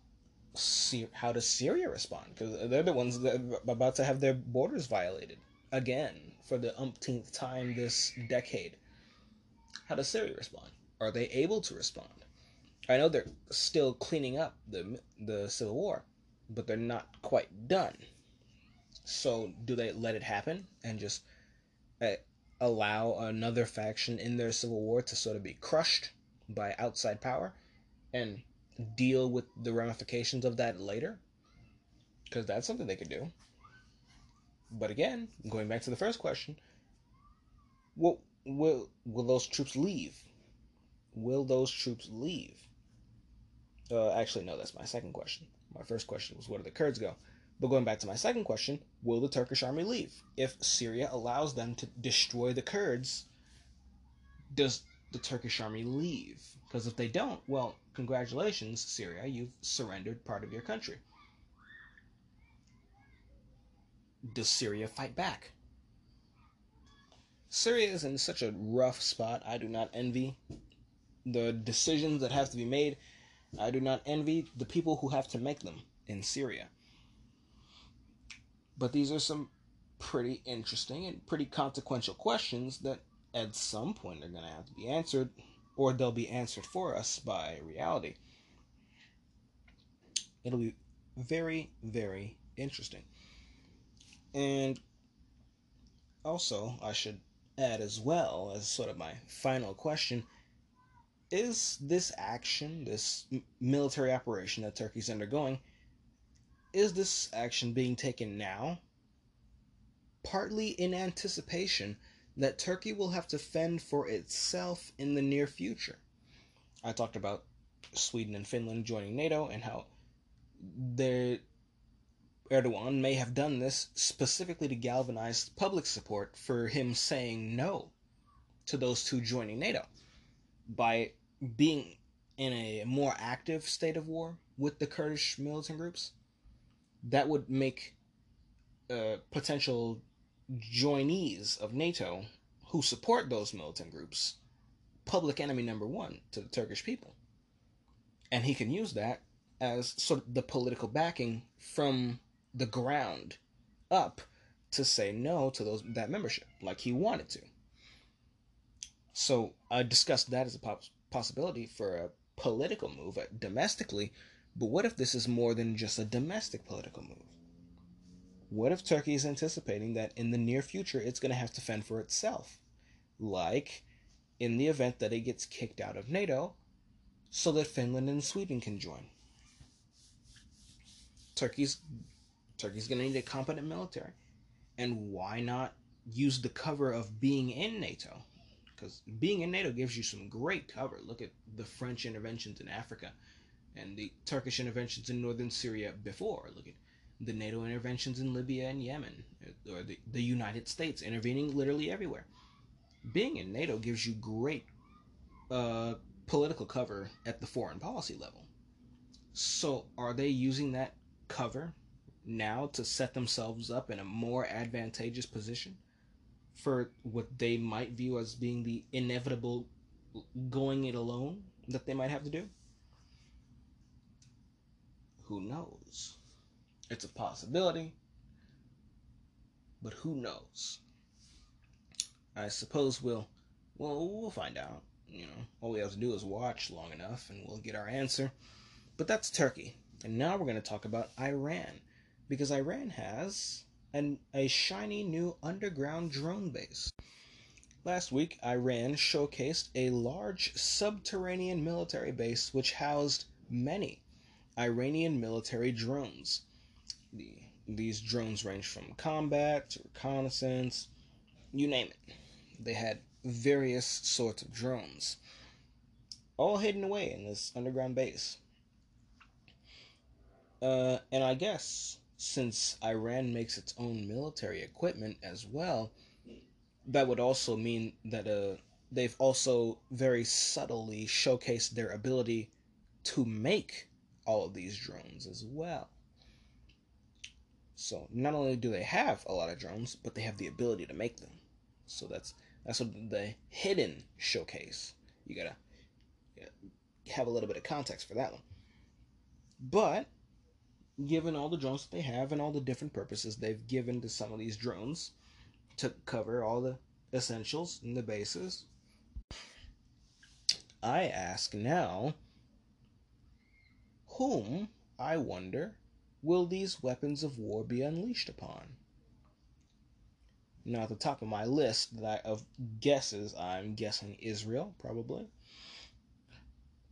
how does Syria respond? Because they're the ones that are about to have their borders violated again for the umpteenth time this decade. How does Syria respond? Are they able to respond? I know they're still cleaning up the the civil war, but they're not quite done. So, do they let it happen and just uh, allow another faction in their civil war to sort of be crushed by outside power and deal with the ramifications of that later? Because that's something they could do. But again, going back to the first question, will will will those troops leave? Will those troops leave? Uh, actually, no. That's my second question. My first question was, where do the Kurds go? But going back to my second question, will the Turkish army leave? If Syria allows them to destroy the Kurds, does the Turkish army leave? Because if they don't, well, congratulations, Syria, you've surrendered part of your country. Does Syria fight back? Syria is in such a rough spot. I do not envy the decisions that have to be made. I do not envy the people who have to make them in Syria. But these are some pretty interesting and pretty consequential questions that at some point are going to have to be answered, or they'll be answered for us by reality. It'll be very, very interesting. And also, I should add as well as sort of my final question is this action, this military operation that Turkey's undergoing, is this action being taken now? Partly in anticipation that Turkey will have to fend for itself in the near future. I talked about Sweden and Finland joining NATO and how Erdogan may have done this specifically to galvanize public support for him saying no to those two joining NATO by being in a more active state of war with the Kurdish militant groups, that would make uh, potential joinees of NATO who support those militant groups public enemy number one to the Turkish people. And he can use that as sort of the political backing from the ground up to say no to those that membership like he wanted to. So I discussed that as a possibility for a political move uh, domestically, but what if this is more than just a domestic political move? What if Turkey is anticipating that in the near future it's going to have to fend for itself? Like in the event that it gets kicked out of NATO, so that Finland and Sweden can join. Turkey's Turkey's going to need a competent military. And why not use the cover of being in NATO? because being in NATO gives you some great cover. Look at the French interventions in Africa and the Turkish interventions in northern Syria before. Look at the NATO interventions in Libya and Yemen, or the, the United States intervening literally everywhere. Being in NATO gives you great uh, political cover at the foreign policy level. So, are they using that cover now to set themselves up in a more advantageous position? for what they might view as being the inevitable going it alone that they might have to do? Who knows? It's a possibility, but who knows? I suppose we'll well we'll find out. You know, all we have to do is watch long enough and we'll get our answer. But that's Turkey. And now we're going to talk about Iran. because Iran has an, a shiny new underground drone base. Last week, Iran showcased a large subterranean military base which housed many Iranian military drones. The, these drones range from combat to reconnaissance, you name it. They had various sorts of drones, all hidden away in this underground base. Uh, and I guess since Iran makes its own military equipment as well, that would also mean that uh, they've also very subtly showcased their ability to make all of these drones as well. So not only do they have a lot of drones, but they have the ability to make them. So that's that's what the hidden showcase. You gotta have a little bit of context for that one. But given all the drones that they have and all the different purposes they've given to some of these drones, to cover all the essentials and the bases. I ask now, whom, I wonder, will these weapons of war be unleashed upon? Now, at the top of my list that of guesses, I'm guessing Israel, probably,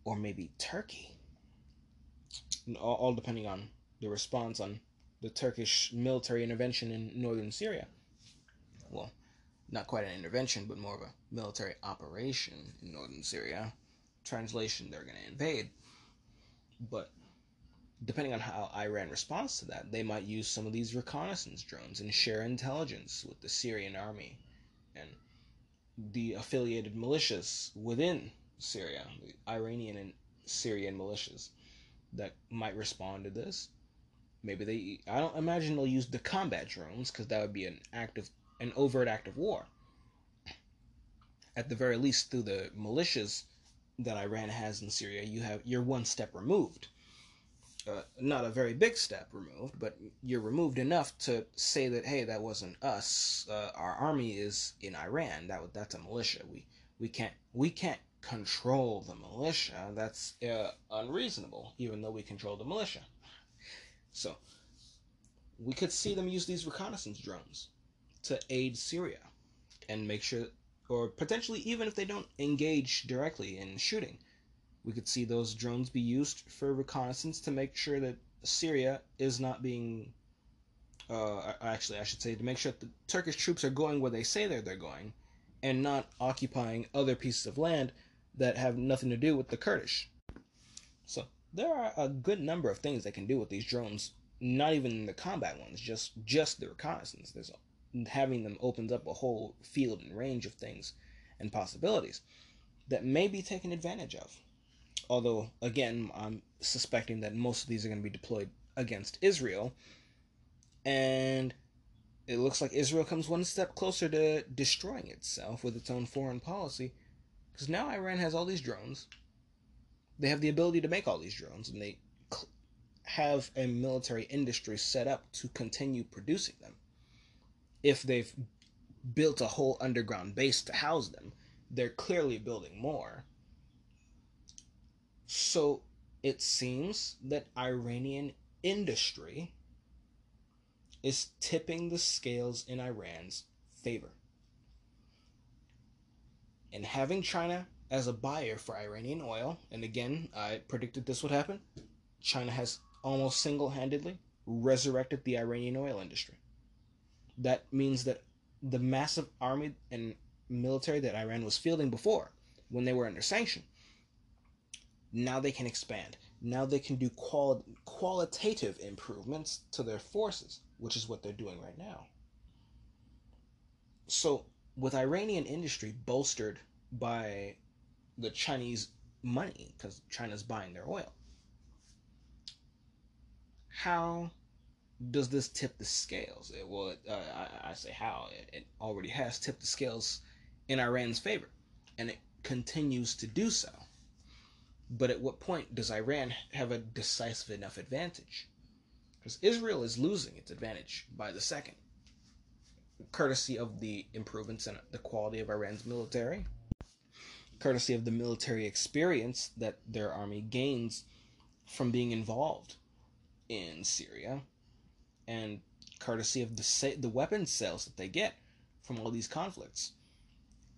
or maybe Turkey. All, all depending on the response on the Turkish military intervention in northern Syria. Well, not quite an intervention, but more of a military operation in northern Syria. Translation, they're going to invade. But depending on how Iran responds to that, they might use some of these reconnaissance drones and share intelligence with the Syrian army and the affiliated militias within Syria, the Iranian and Syrian militias that might respond to this. Maybe they, I don't imagine they'll use the combat drones because that would be an active an overt act of war. At the very least, through the militias that Iran has in Syria, you have you're one step removed. Uh, not a very big step removed, but you're removed enough to say that hey, that wasn't us. Uh, our army is in Iran. That that's a militia. We we can't we can't control the militia. That's uh, unreasonable, even though we control the militia. So we could see them use these reconnaissance drones to aid Syria and make sure, or potentially even if they don't engage directly in shooting, we could see those drones be used for reconnaissance to make sure that Syria is not being. Uh, actually, I should say to make sure that the Turkish troops are going where they say they're they're going, and not occupying other pieces of land that have nothing to do with the Kurdish. So there are a good number of things they can do with these drones. Not even the combat ones, just just the reconnaissance. There's having them opens up a whole field and range of things and possibilities that may be taken advantage of. Although, again, I'm suspecting that most of these are going to be deployed against Israel. And it looks like Israel comes one step closer to destroying itself with its own foreign policy. Because now Iran has all these drones. They have the ability to make all these drones, and they have a military industry set up to continue producing them if they've built a whole underground base to house them, they're clearly building more. So it seems that Iranian industry is tipping the scales in Iran's favor. And having China as a buyer for Iranian oil, and again, I predicted this would happen, China has almost single handedly resurrected the Iranian oil industry that means that the massive army and military that Iran was fielding before, when they were under sanction, now they can expand. Now they can do quali- qualitative improvements to their forces, which is what they're doing right now. So, with Iranian industry bolstered by the Chinese money, because China's buying their oil, how does this tip the scales? It, well, uh, I, I, say how. It, it already has tipped the scales in Iran's favor, and it continues to do so. But at what point does Iran have a decisive enough advantage? Because Israel is losing its advantage by the second, courtesy of the improvements in the quality of Iran's military, courtesy of the military experience that their army gains from being involved in Syria and courtesy of the sa- the weapons sales that they get from all these conflicts,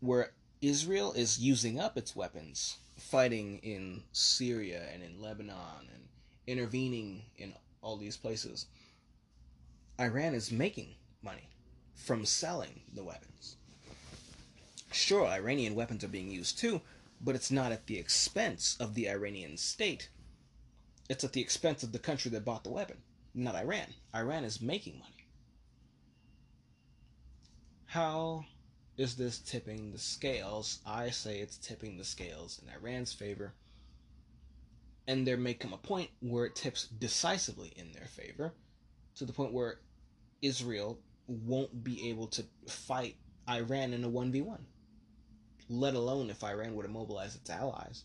where Israel is using up its weapons, fighting in Syria and in Lebanon and intervening in all these places. Iran is making money from selling the weapons. Sure, Iranian weapons are being used too, but it's not at the expense of the Iranian state. It's at the expense of the country that bought the weapon, not Iran. Iran is making money. How is this tipping the scales? I say it's tipping the scales in Iran's favor. And they're making a point where it tips decisively in their favor to the point where Israel won't be able to fight Iran in a 1v1, let alone if Iran would have mobilized its allies.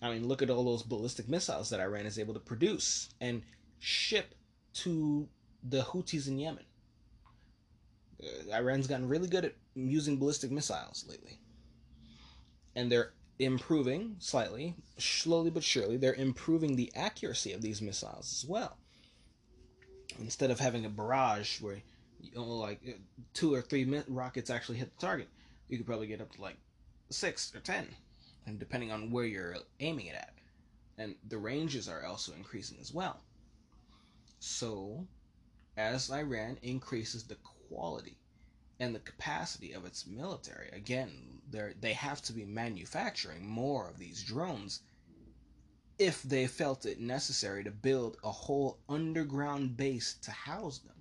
I mean, look at all those ballistic missiles that Iran is able to produce and ship to the Houthis in Yemen. Uh, Iran's gotten really good at using ballistic missiles lately. And they're improving slightly, slowly but surely, they're improving the accuracy of these missiles as well. Instead of having a barrage where you know, like uh, two or three rockets actually hit the target, you could probably get up to like six or ten, and depending on where you're aiming it at. And the ranges are also increasing as well. So, as Iran increases the quality and the capacity of its military. Again, they have to be manufacturing more of these drones if they felt it necessary to build a whole underground base to house them.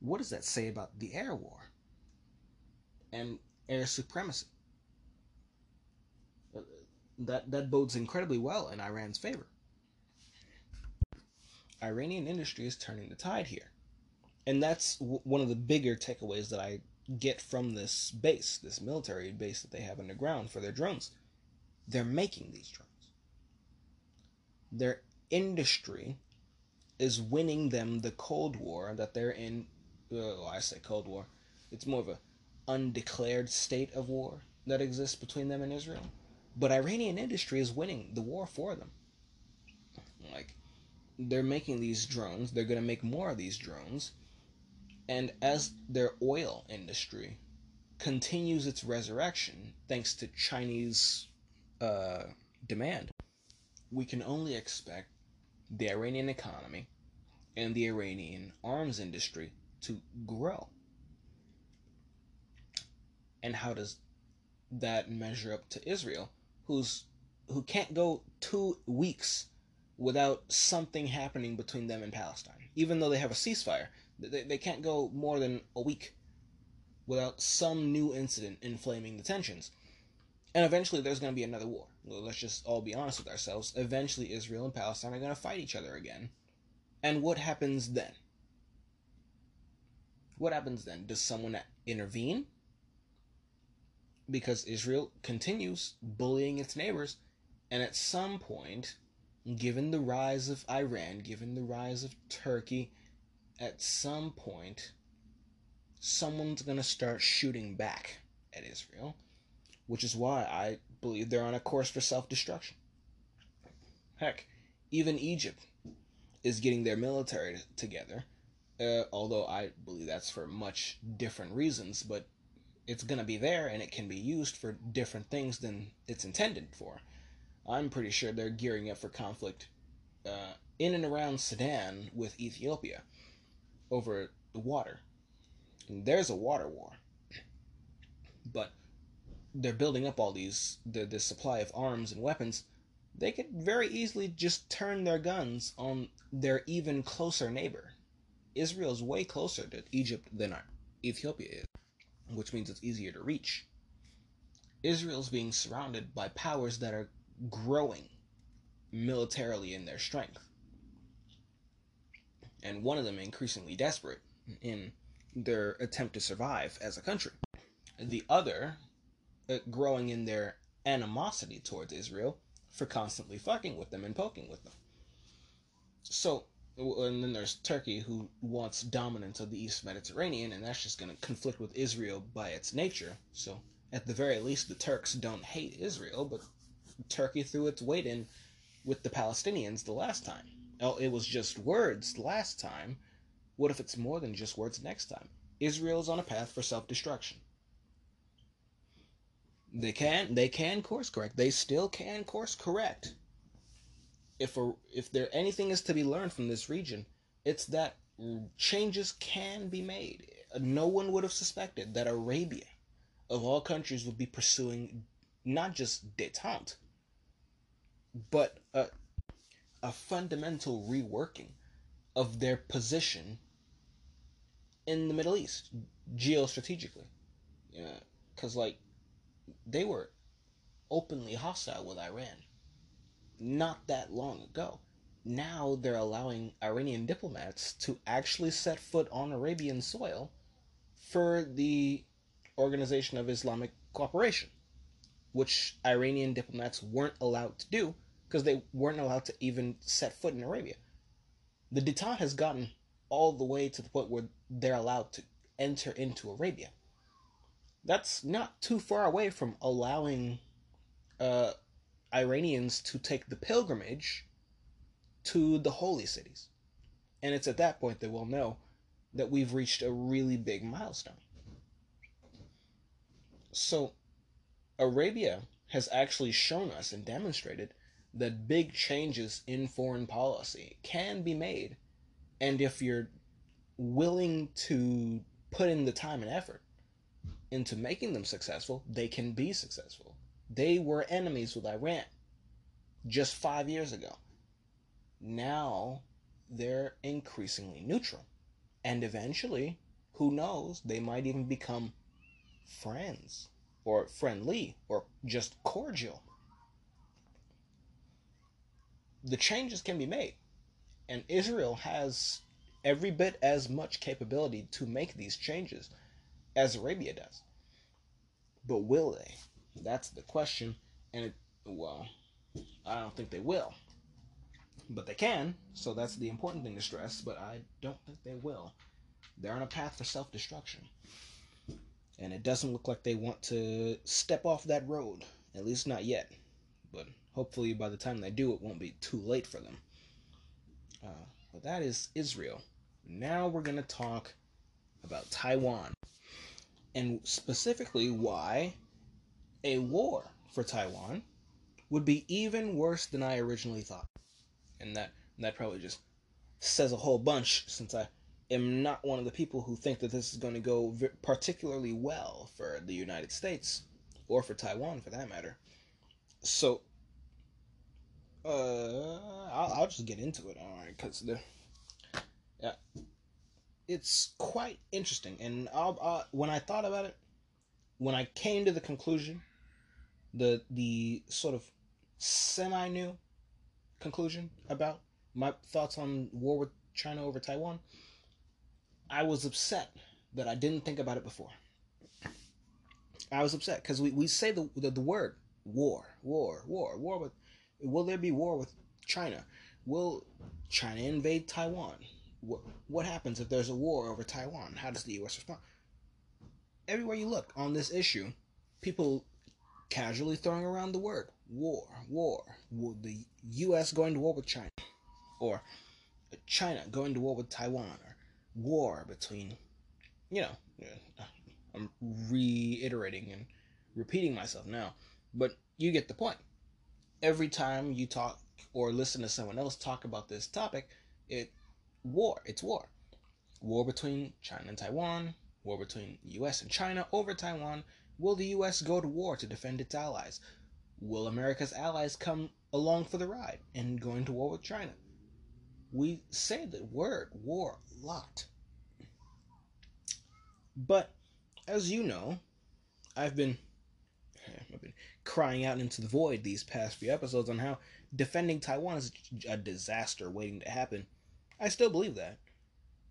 What does that say about the air war and air supremacy? Uh, that that bodes incredibly well in Iran's favor. Iranian industry is turning the tide here and that's w- one of the bigger takeaways that I get from this base, this military base that they have underground for their drones. They're making these drones. Their industry is winning them the Cold War that they're in. Oh, I say Cold War. It's more of a undeclared state of war that exists between them and Israel. But Iranian industry is winning the war for them. Like, they're making these drones. They're going to make more of these drones and as their oil industry continues its resurrection thanks to Chinese uh, demand, we can only expect the Iranian economy and the Iranian arms industry to grow. And how does that measure up to Israel, who's who can't go two weeks without something happening between them and Palestine, even though they have a ceasefire? They, they can't go more than a week without some new incident inflaming the tensions. And eventually there's going to be another war. Let's just all be honest with ourselves. Eventually Israel and Palestine are going to fight each other again. And what happens then? What happens then? Does someone intervene? Because Israel continues bullying its neighbors, and at some point, given the rise of Iran, given the rise of Turkey, at some point, someone's going to start shooting back at Israel, which is why I believe they're on a course for self destruction. Heck, even Egypt is getting their military together, uh, although I believe that's for much different reasons, but it's going to be there and it can be used for different things than it's intended for. I'm pretty sure they're gearing up for conflict uh, in and around Sudan with Ethiopia over the water. And there's a water war. But they're building up all these the, the supply of arms and weapons. They could very easily just turn their guns on their even closer neighbor. Israel's way closer to Egypt than Ethiopia is, which means it's easier to reach. Israel's being surrounded by powers that are growing militarily in their strength and one of them increasingly desperate in their attempt to survive as a country. The other uh, growing in their animosity towards Israel for constantly fucking with them and poking with them. So, and then there's Turkey who wants dominance of the East Mediterranean, and that's just going to conflict with Israel by its nature. So, at the very least, the Turks don't hate Israel, but Turkey threw its weight in with the Palestinians the last time it was just words last time. What if it's more than just words next time? Israel is on a path for self-destruction. They can they can course correct. They still can course correct. If a, if there anything is to be learned from this region, it's that changes can be made. No one would have suspected that Arabia, of all countries, would be pursuing not just detente, but a, a fundamental reworking of their position in the Middle East geostrategically. Yeah, because like they were openly hostile with Iran not that long ago. Now they're allowing Iranian diplomats to actually set foot on Arabian soil for the Organization of Islamic Cooperation, which Iranian diplomats weren't allowed to do because they weren't allowed to even set foot in Arabia. The detente has gotten all the way to the point where they're allowed to enter into Arabia. That's not too far away from allowing uh, Iranians to take the pilgrimage to the holy cities. And it's at that point that we'll know that we've reached a really big milestone. So, Arabia has actually shown us and demonstrated that big changes in foreign policy can be made. And if you're willing to put in the time and effort into making them successful, they can be successful. They were enemies with Iran just five years ago. Now they're increasingly neutral. And eventually, who knows, they might even become friends or friendly or just cordial. The changes can be made. And Israel has every bit as much capability to make these changes as Arabia does. But will they? That's the question. And it, well, I don't think they will. But they can, so that's the important thing to stress, but I don't think they will. They're on a path for self destruction. And it doesn't look like they want to step off that road, at least not yet. But hopefully, by the time they do, it won't be too late for them. Uh, but that is Israel. Now we're going to talk about Taiwan. And specifically, why a war for Taiwan would be even worse than I originally thought. And that that probably just says a whole bunch since I am not one of the people who think that this is going to go particularly well for the United States or for Taiwan for that matter. So uh I'll, I'll just get into it all right cuz the yeah it's quite interesting and I'll, uh, when I thought about it when I came to the conclusion the the sort of semi new conclusion about my thoughts on war with China over Taiwan, I was upset that I didn't think about it before. I was upset because we, we say the, the, the word war, war, war, war with. Will there be war with China? Will China invade Taiwan? What, what happens if there's a war over Taiwan? How does the U.S. respond? Everywhere you look on this issue, people casually throwing around the word war, war, Will the U.S. going to war with China, or China going to war with Taiwan, or war between, you know, I'm reiterating and repeating myself now, but you get the point. Every time you talk or listen to someone else talk about this topic, it war, it's war. War between China and Taiwan, war between US and China over Taiwan. Will the US go to war to defend its allies? Will America's allies come along for the ride and go into war with China? We say the word war a lot. But as you know, I've been I've been crying out into the void these past few episodes on how defending Taiwan is a disaster waiting to happen. I still believe that.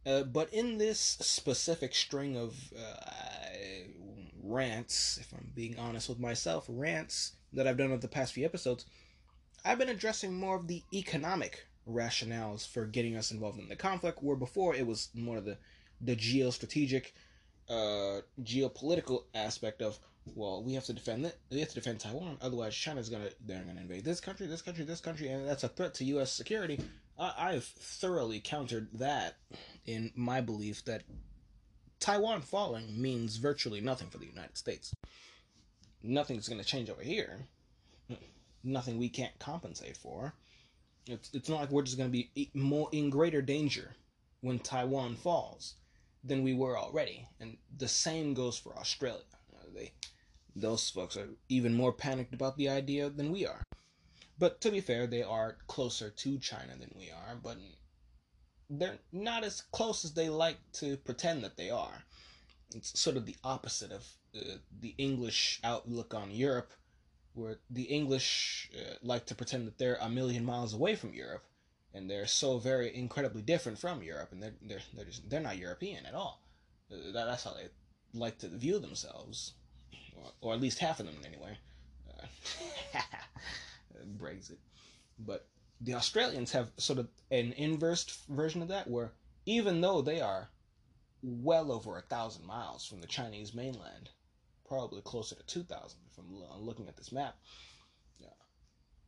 Uh, but in this specific string of uh, rants, if I'm being honest with myself, rants that I've done over the past few episodes, I've been addressing more of the economic rationales for getting us involved in the conflict, where before it was more of the the geostrategic uh, geopolitical aspect of well, we have to defend it. We have to defend Taiwan. Otherwise, China's gonna they're gonna invade this country, this country, this country, and that's a threat to U.S. security. I, I've thoroughly countered that in my belief that Taiwan falling means virtually nothing for the United States. Nothing's gonna change over here. Nothing we can't compensate for. It's it's not like we're just gonna be more in greater danger when Taiwan falls than we were already, and the same goes for Australia. They those folks are even more panicked about the idea than we are. But to be fair, they are closer to China than we are, but they're not as close as they like to pretend that they are. It's sort of the opposite of uh, the English outlook on Europe, where the English uh, like to pretend that they're a million miles away from Europe, and they're so very incredibly different from Europe, and they're they're they're, just, they're not European at all. Uh, that's how they like to view themselves or, at least half of them anyway. Uh, Brexit. But the Australians have sort of an inverse version of that, where even though they are well over a thousand miles from the Chinese mainland, probably closer to two thousand if I'm looking at this map,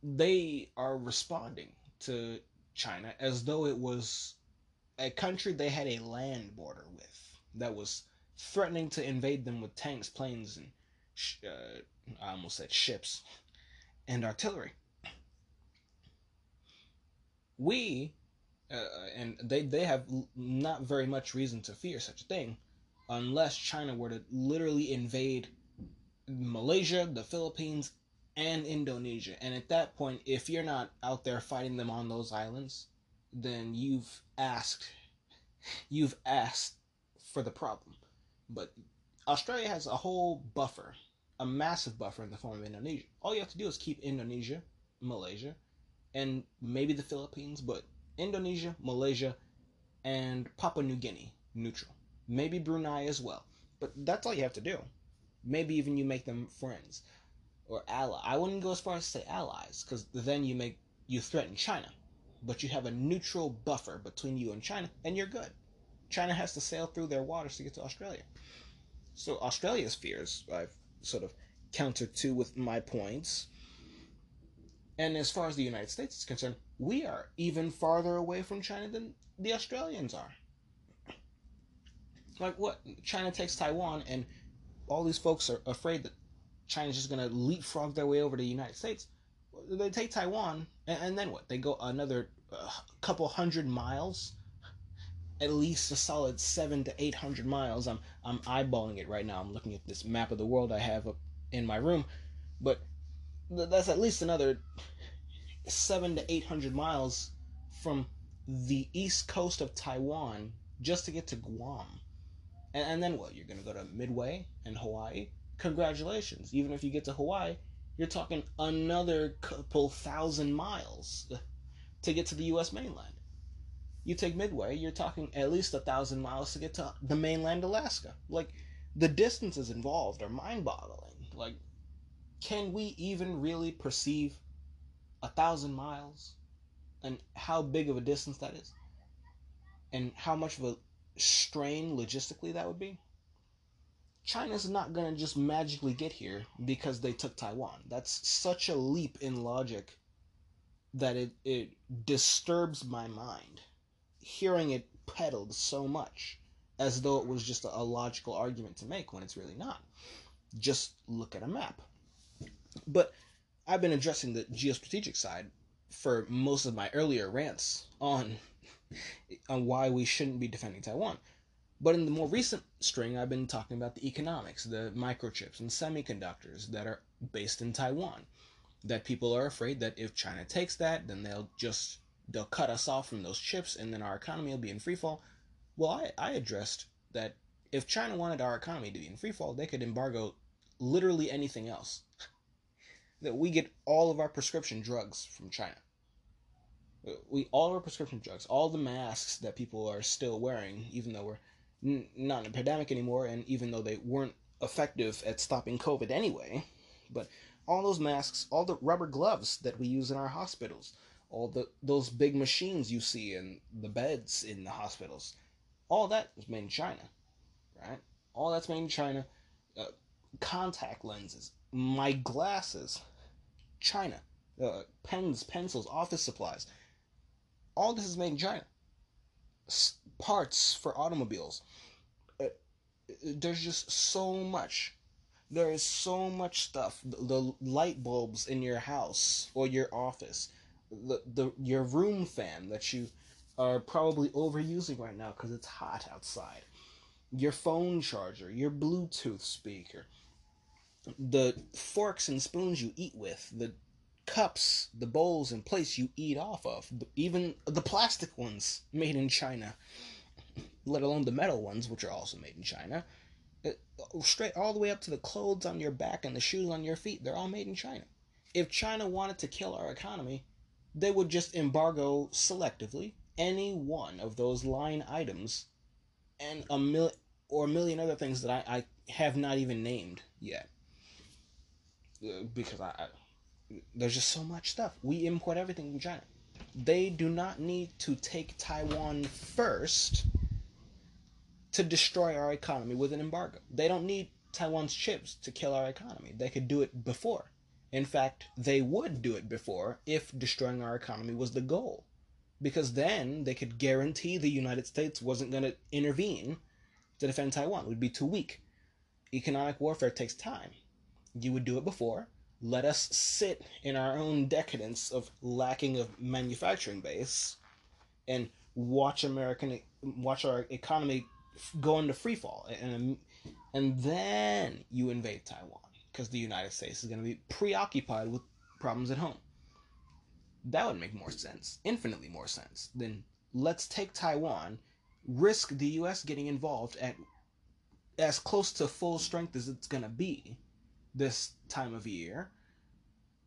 they are responding to China as though it was a country they had a land border with that was threatening to invade them with tanks, planes, and uh, I almost said ships, and artillery. We, uh, and they, they have not very much reason to fear such a thing unless China were to literally invade Malaysia, the Philippines, and Indonesia. And at that point, if you're not out there fighting them on those islands, then you've asked you've asked for the problem. But Australia has a whole buffer a massive buffer in the form of Indonesia. All you have to do is keep Indonesia, Malaysia, and maybe the Philippines, but Indonesia, Malaysia, and Papua New Guinea neutral. Maybe Brunei as well. But that's all you have to do. Maybe even you make them friends or ally. I wouldn't go as far as to say allies, because then you make you threaten China. But you have a neutral buffer between you and China, and you're good. China has to sail through their waters to get to Australia. So Australia's fears, I've sort of counter to with my points. And as far as the United States is concerned, we are even farther away from China than the Australians are. Like what? China takes Taiwan, and all these folks are afraid that China's just going to leapfrog their way over to the United States. They take Taiwan, and, and then what? They go another uh, couple hundred miles at least a solid seven to eight hundred miles. I'm I'm eyeballing it right now. I'm looking at this map of the world I have up in my room, but that's at least another seven to eight hundred miles from the east coast of Taiwan just to get to Guam. And, and then what? You're gonna go to Midway and Hawaii. Congratulations! Even if you get to Hawaii, you're talking another couple thousand miles to get to the U.S. mainland. You take Midway, you're talking at least a thousand miles to get to the mainland Alaska. Like, the distances involved are mind boggling. Like, can we even really perceive a thousand miles and how big of a distance that is? And how much of a strain logistically that would be? China's not going to just magically get here because they took Taiwan. That's such a leap in logic that it, it disturbs my mind hearing it peddled so much as though it was just a, logical argument to make when it's really not. Just look at a map. But I've been addressing the geostrategic side for most of my earlier rants on on why we shouldn't be defending Taiwan. But in the more recent string, I've been talking about the economics, the microchips and semiconductors that are based in Taiwan. That people are afraid that if China takes that, then they'll just they'll cut us off from those chips and then our economy will be in free fall. Well, I, I addressed that if China wanted our economy to be in free fall, they could embargo literally anything else. that we get all of our prescription drugs from China. Uh, we all of our prescription drugs, all the masks that people are still wearing, even though we're n- not in a pandemic anymore, and even though they weren't effective at stopping COVID anyway, but all those masks, all the rubber gloves that we use in our hospitals, all the those big machines you see in the beds in the hospitals, all that was made in China, right? all that's made in China. Uh, contact lenses, my glasses, China. Uh, pens, pencils, office supplies. All this is made in China. S- parts for automobiles. Uh, there's just so much. There is so much stuff. The, the light bulbs in your house or your office, the, the your room fan that you are probably overusing right now because it's hot outside. Your phone charger, your Bluetooth speaker, the forks and spoons you eat with, the cups, the bowls and plates you eat off of, even the plastic ones made in China, let alone the metal ones, which are also made in China. Uh, straight all the way up to the clothes on your back and the shoes on your feet, they're all made in China. If China wanted to kill our economy, they would just embargo selectively any one of those line items and a mil or a million other things that I, I have not even named yet. Uh, because I, I there's just so much stuff. We import everything from China. They do not need to take Taiwan first to destroy our economy with an embargo. They don't need Taiwan's chips to kill our economy. They could do it before. In fact, they would do it before if destroying our economy was the goal. Because then they could guarantee the United States wasn't going to intervene to defend Taiwan. Would be too weak. Economic warfare takes time. You would do it before, let us sit in our own decadence of lacking of manufacturing base and watch American watch our economy go into free fall and and then you invade Taiwan because the United States is going to be preoccupied with problems at home. That would make more sense, infinitely more sense than let's take Taiwan, risk the US getting involved at as close to full strength as it's going to be this time of year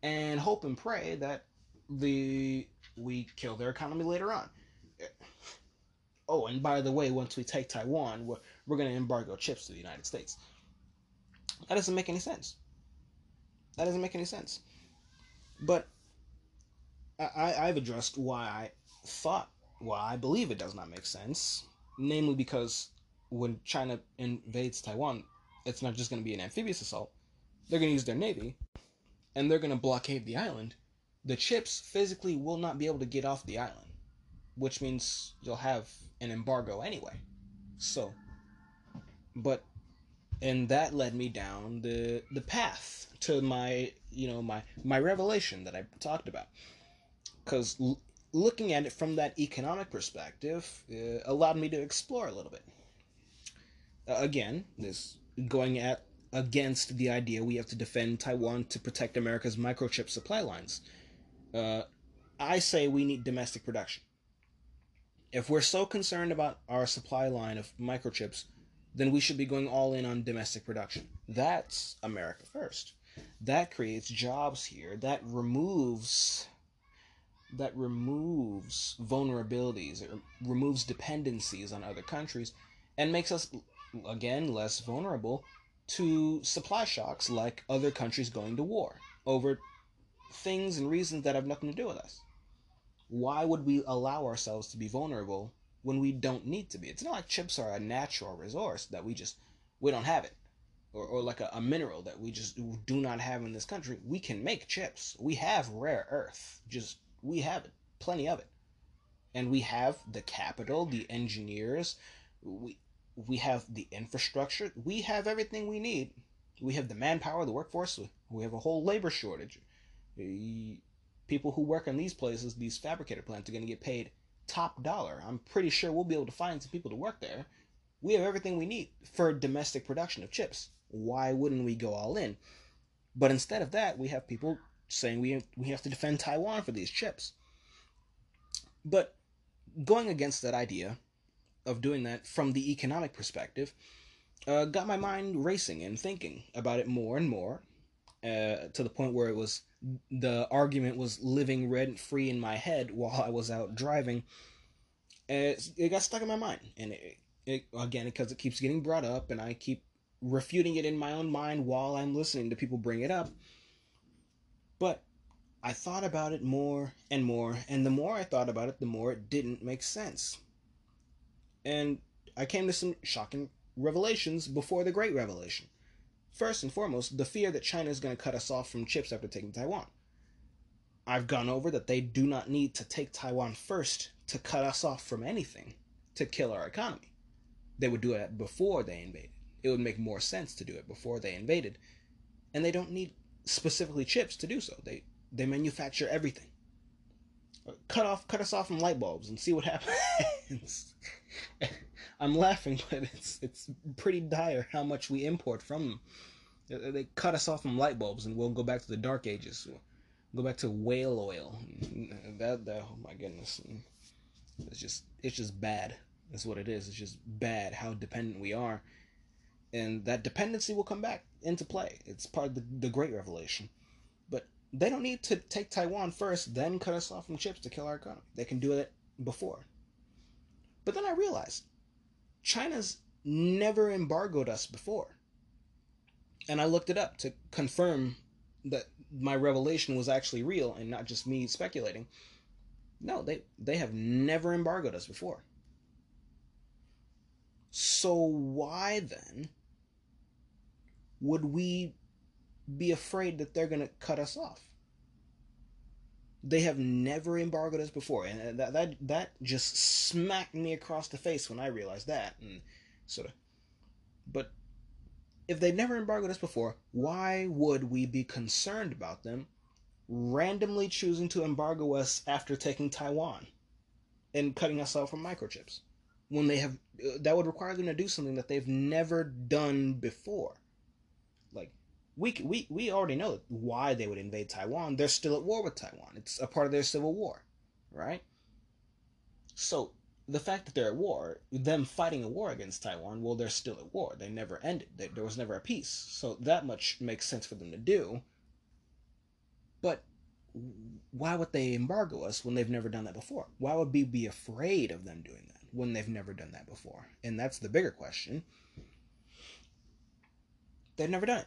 and hope and pray that the we kill their economy later on. Oh, and by the way, once we take Taiwan, we're, we're going to embargo chips to the United States. That doesn't make any sense. That doesn't make any sense. But I, I've addressed why I thought, why I believe it does not make sense. Namely, because when China invades Taiwan, it's not just going to be an amphibious assault. They're going to use their navy, and they're going to blockade the island. The chips physically will not be able to get off the island, which means you'll have an embargo anyway. So, but and that led me down the the path to my you know my my revelation that I talked about. Because l- looking at it from that economic perspective uh, allowed me to explore a little bit. Uh, again this going at against the idea we have to defend Taiwan to protect America's microchip supply lines. Uh, I say we need domestic production. If we're so concerned about our supply line of microchips then we should be going all in on domestic production. That's America first. That creates jobs here. That removes that removes vulnerabilities. It removes dependencies on other countries and makes us again less vulnerable to supply shocks like other countries going to war over things and reasons that have nothing to do with us. Why would we allow ourselves to be vulnerable when we don't need to be. It's not like chips are a natural resource that we just we don't have it. Or, or like a, a mineral that we just do not have in this country. We can make chips. We have rare earth. Just we have it. Plenty of it. And we have the capital, the engineers, we we have the infrastructure, we have everything we need. We have the manpower, the workforce, we have a whole labor shortage. People who work in these places, these fabricator plants, are going to get paid top dollar. I'm pretty sure we'll be able to find some people to work there. We have everything we need for domestic production of chips. Why wouldn't we go all in? But instead of that, we have people saying we we have to defend Taiwan for these chips. But going against that idea of doing that from the economic perspective uh, got my mind racing and thinking about it more and more uh, to the point where it was the argument was living rent free in my head while I was out driving. It, it got stuck in my mind, and it, it again because it keeps getting brought up, and I keep refuting it in my own mind while I'm listening to people bring it up. But I thought about it more and more, and the more I thought about it, the more it didn't make sense. And I came to some shocking revelations before the Great Revelation. First and foremost, the fear that China is going to cut us off from chips after taking Taiwan. I've gone over that they do not need to take Taiwan first to cut us off from anything to kill our economy. They would do it before they invaded. It would make more sense to do it before they invaded. And they don't need specifically chips to do so. They they manufacture everything. Cut off cut us off from light bulbs and see what happens. I'm laughing, but it's it's pretty dire how much we import from them. They cut us off from light bulbs, and we'll go back to the dark ages. We'll go back to whale oil. That, that oh my goodness, it's just it's just bad. That's what it is. It's just bad how dependent we are, and that dependency will come back into play. It's part of the, the Great Revelation. But they don't need to take Taiwan first, then cut us off from chips to kill our economy. They can do it before. But then I realized China's never embargoed us before. And I looked it up to confirm that my revelation was actually real and not just me speculating. No, they they have never embargoed us before. So why then would we be afraid that they're going to cut us off? They have never embargoed us before, and uh, that that that just smacked me across the face when I realized that, hmm. and sort of. But if they've never embargoed us before, why would we be concerned about them randomly choosing to embargo us after taking Taiwan and cutting us off from microchips? When they have, uh, that would require them to do something that they've never done before. We, we, we already know why they would invade Taiwan. They're still at war with Taiwan. It's a part of their civil war, right? So the fact that they're at war, them fighting a war against Taiwan, well, they're still at war. They never ended. There was never a peace. So that much makes sense for them to do. But why would they embargo us when they've never done that before? Why would we be afraid of them doing that when they've never done that before? And that's the bigger question. They've never done it.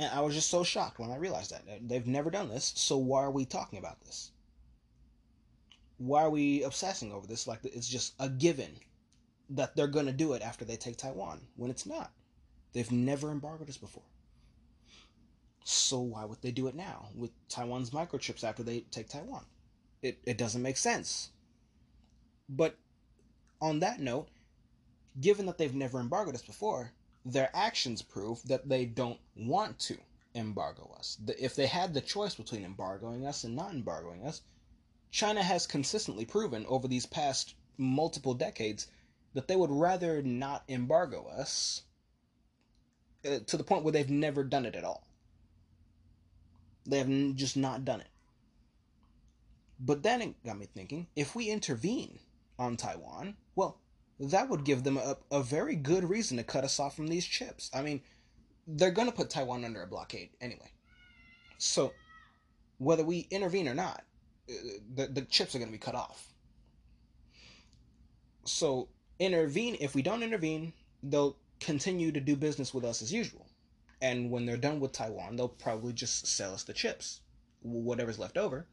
And I was just so shocked when I realized that. They've never done this, so why are we talking about this? Why are we obsessing over this like it's just a given that they're going to do it after they take Taiwan when it's not? They've never embargoed us before. So why would they do it now with Taiwan's microchips after they take Taiwan? It, it doesn't make sense. But on that note, given that they've never embargoed us before, their actions prove that they don't want to embargo us. If they had the choice between embargoing us and not embargoing us, China has consistently proven over these past multiple decades that they would rather not embargo us uh, to the point where they've never done it at all. They have just not done it. But then it got me thinking if we intervene on Taiwan, well, that would give them a, a very good reason to cut us off from these chips. I mean, they're going to put Taiwan under a blockade anyway. So, whether we intervene or not, uh, the, the chips are going to be cut off. So, intervene. If we don't intervene, they'll continue to do business with us as usual. And when they're done with Taiwan, they'll probably just sell us the chips, whatever's left over.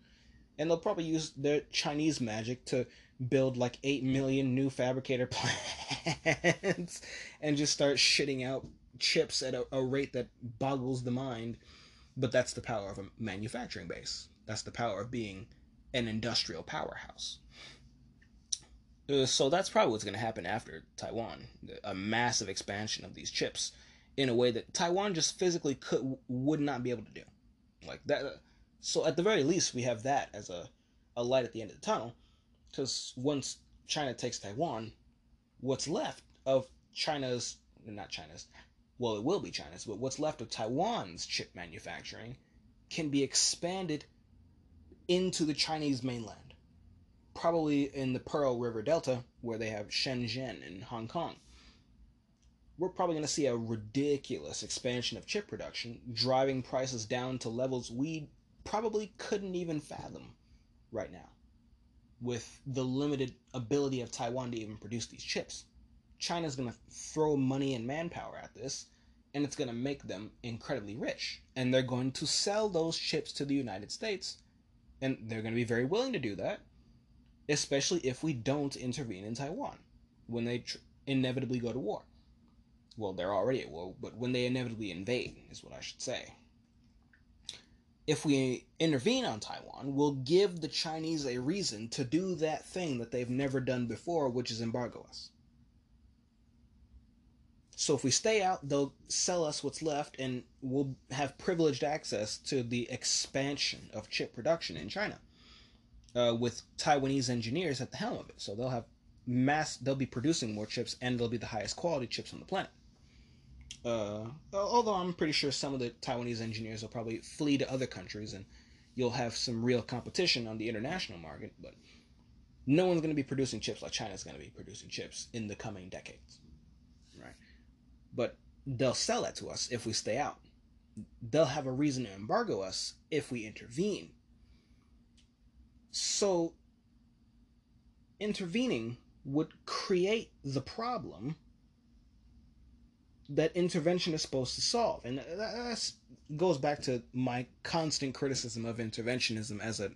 And they'll probably use their Chinese magic to build like 8 million new fabricator plants and just start shitting out chips at a, a, rate that boggles the mind. But that's the power of a manufacturing base. That's the power of being an industrial powerhouse. Uh, so that's probably what's going to happen after Taiwan a massive expansion of these chips in a way that Taiwan just physically could would not be able to do. Like that. So at the very least, we have that as a, a light at the end of the tunnel because once China takes Taiwan, what's left of China's, not China's, well, it will be China's, but what's left of Taiwan's chip manufacturing can be expanded into the Chinese mainland. Probably in the Pearl River Delta, where they have Shenzhen and Hong Kong. We're probably going to see a ridiculous expansion of chip production, driving prices down to levels we probably couldn't even fathom right now with the limited ability of Taiwan to even produce these chips. China's going to throw money and manpower at this, and it's going to make them incredibly rich. And they're going to sell those chips to the United States, and they're going to be very willing to do that, especially if we don't intervene in Taiwan when they tr- inevitably go to war. well, they're already at war, but when they inevitably invade, is what I should say. If we intervene on Taiwan, we'll give the Chinese a reason to do that thing that they've never done before, which is embargo us. So if we stay out, they'll sell us what's left, and we'll have privileged access to the expansion of chip production in China, uh, with Taiwanese engineers at the helm of it. So they'll have mass. They'll be producing more chips, and they'll be the highest quality chips on the planet. Uh, although I'm pretty sure some of the Taiwanese engineers will probably flee to other countries, and you'll have some real competition on the international market. But no one's going to be producing chips like China's going to be producing chips in the coming decades. Right? But they'll sell that to us if we stay out. They'll have a reason to embargo us if we intervene. So, intervening would create the problem that intervention is supposed to solve. And that goes back to my constant criticism of interventionism as a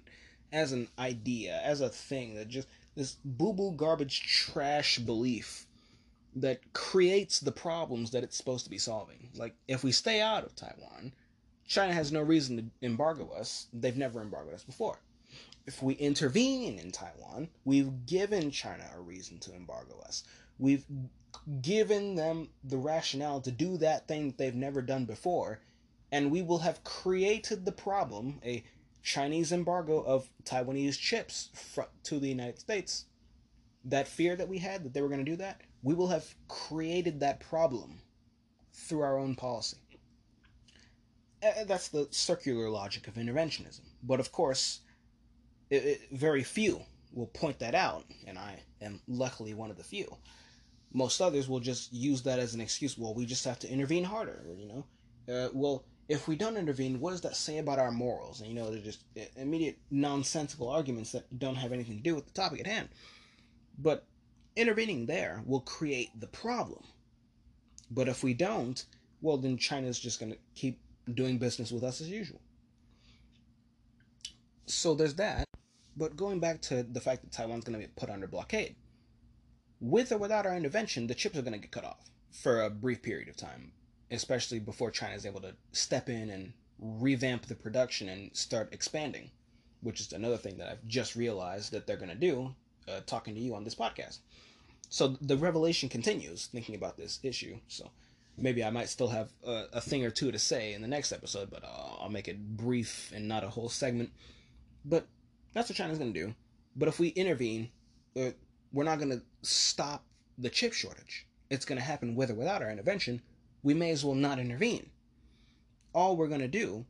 as an idea, as a thing that just this boo boo garbage trash belief that creates the problems that it's supposed to be solving. Like, if we stay out of Taiwan, China has no reason to embargo us. They've never embargoed us before. If we intervene in Taiwan, we've given China a reason to embargo us. We've given them the rationale to do that thing that they've never done before, and we will have created the problem a Chinese embargo of Taiwanese chips to the United States. That fear that we had that they were going to do that, we will have created that problem through our own policy. That's the circular logic of interventionism. But of course, it, it, very few will point that out, and I am luckily one of the few. Most others will just use that as an excuse. Well, we just have to intervene harder, you know. Uh, well, if we don't intervene, what does that say about our morals? And you know, they're just uh, immediate nonsensical arguments that don't have anything to do with the topic at hand. But intervening there will create the problem. But if we don't, well, then China's just going to keep doing business with us as usual. So there's that. But going back to the fact that Taiwan's going to be put under blockade, with or without our intervention, the chips are going to get cut off for a brief period of time, especially before China is able to step in and revamp the production and start expanding, which is another thing that I've just realized that they're going to do uh, talking to you on this podcast. So the revelation continues thinking about this issue. So maybe I might still have a, a thing or two to say in the next episode, but uh, I'll make it brief and not a whole segment. But that's what China's going to do. But if we intervene, uh, we're not going to stop the chip shortage. It's going to happen with or without our intervention. We may as well not intervene. All we're going to do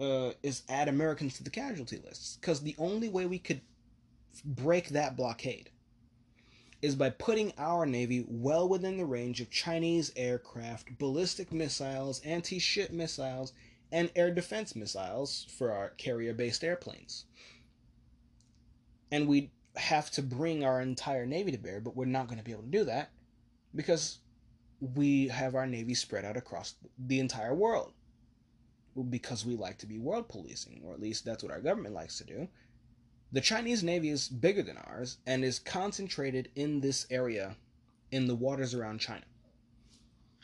uh, is add Americans to the casualty lists because the only way we could break that blockade is by putting our Navy well within the range of Chinese aircraft, ballistic missiles, anti ship missiles, and air defense missiles for our carrier based airplanes. And we have to bring our entire Navy to bear, but we're not going to be able to do that because we have our Navy spread out across the entire world. Because we like to be world policing, or at least that's what our government likes to do. The Chinese Navy is bigger than ours and is concentrated in this area in the waters around China,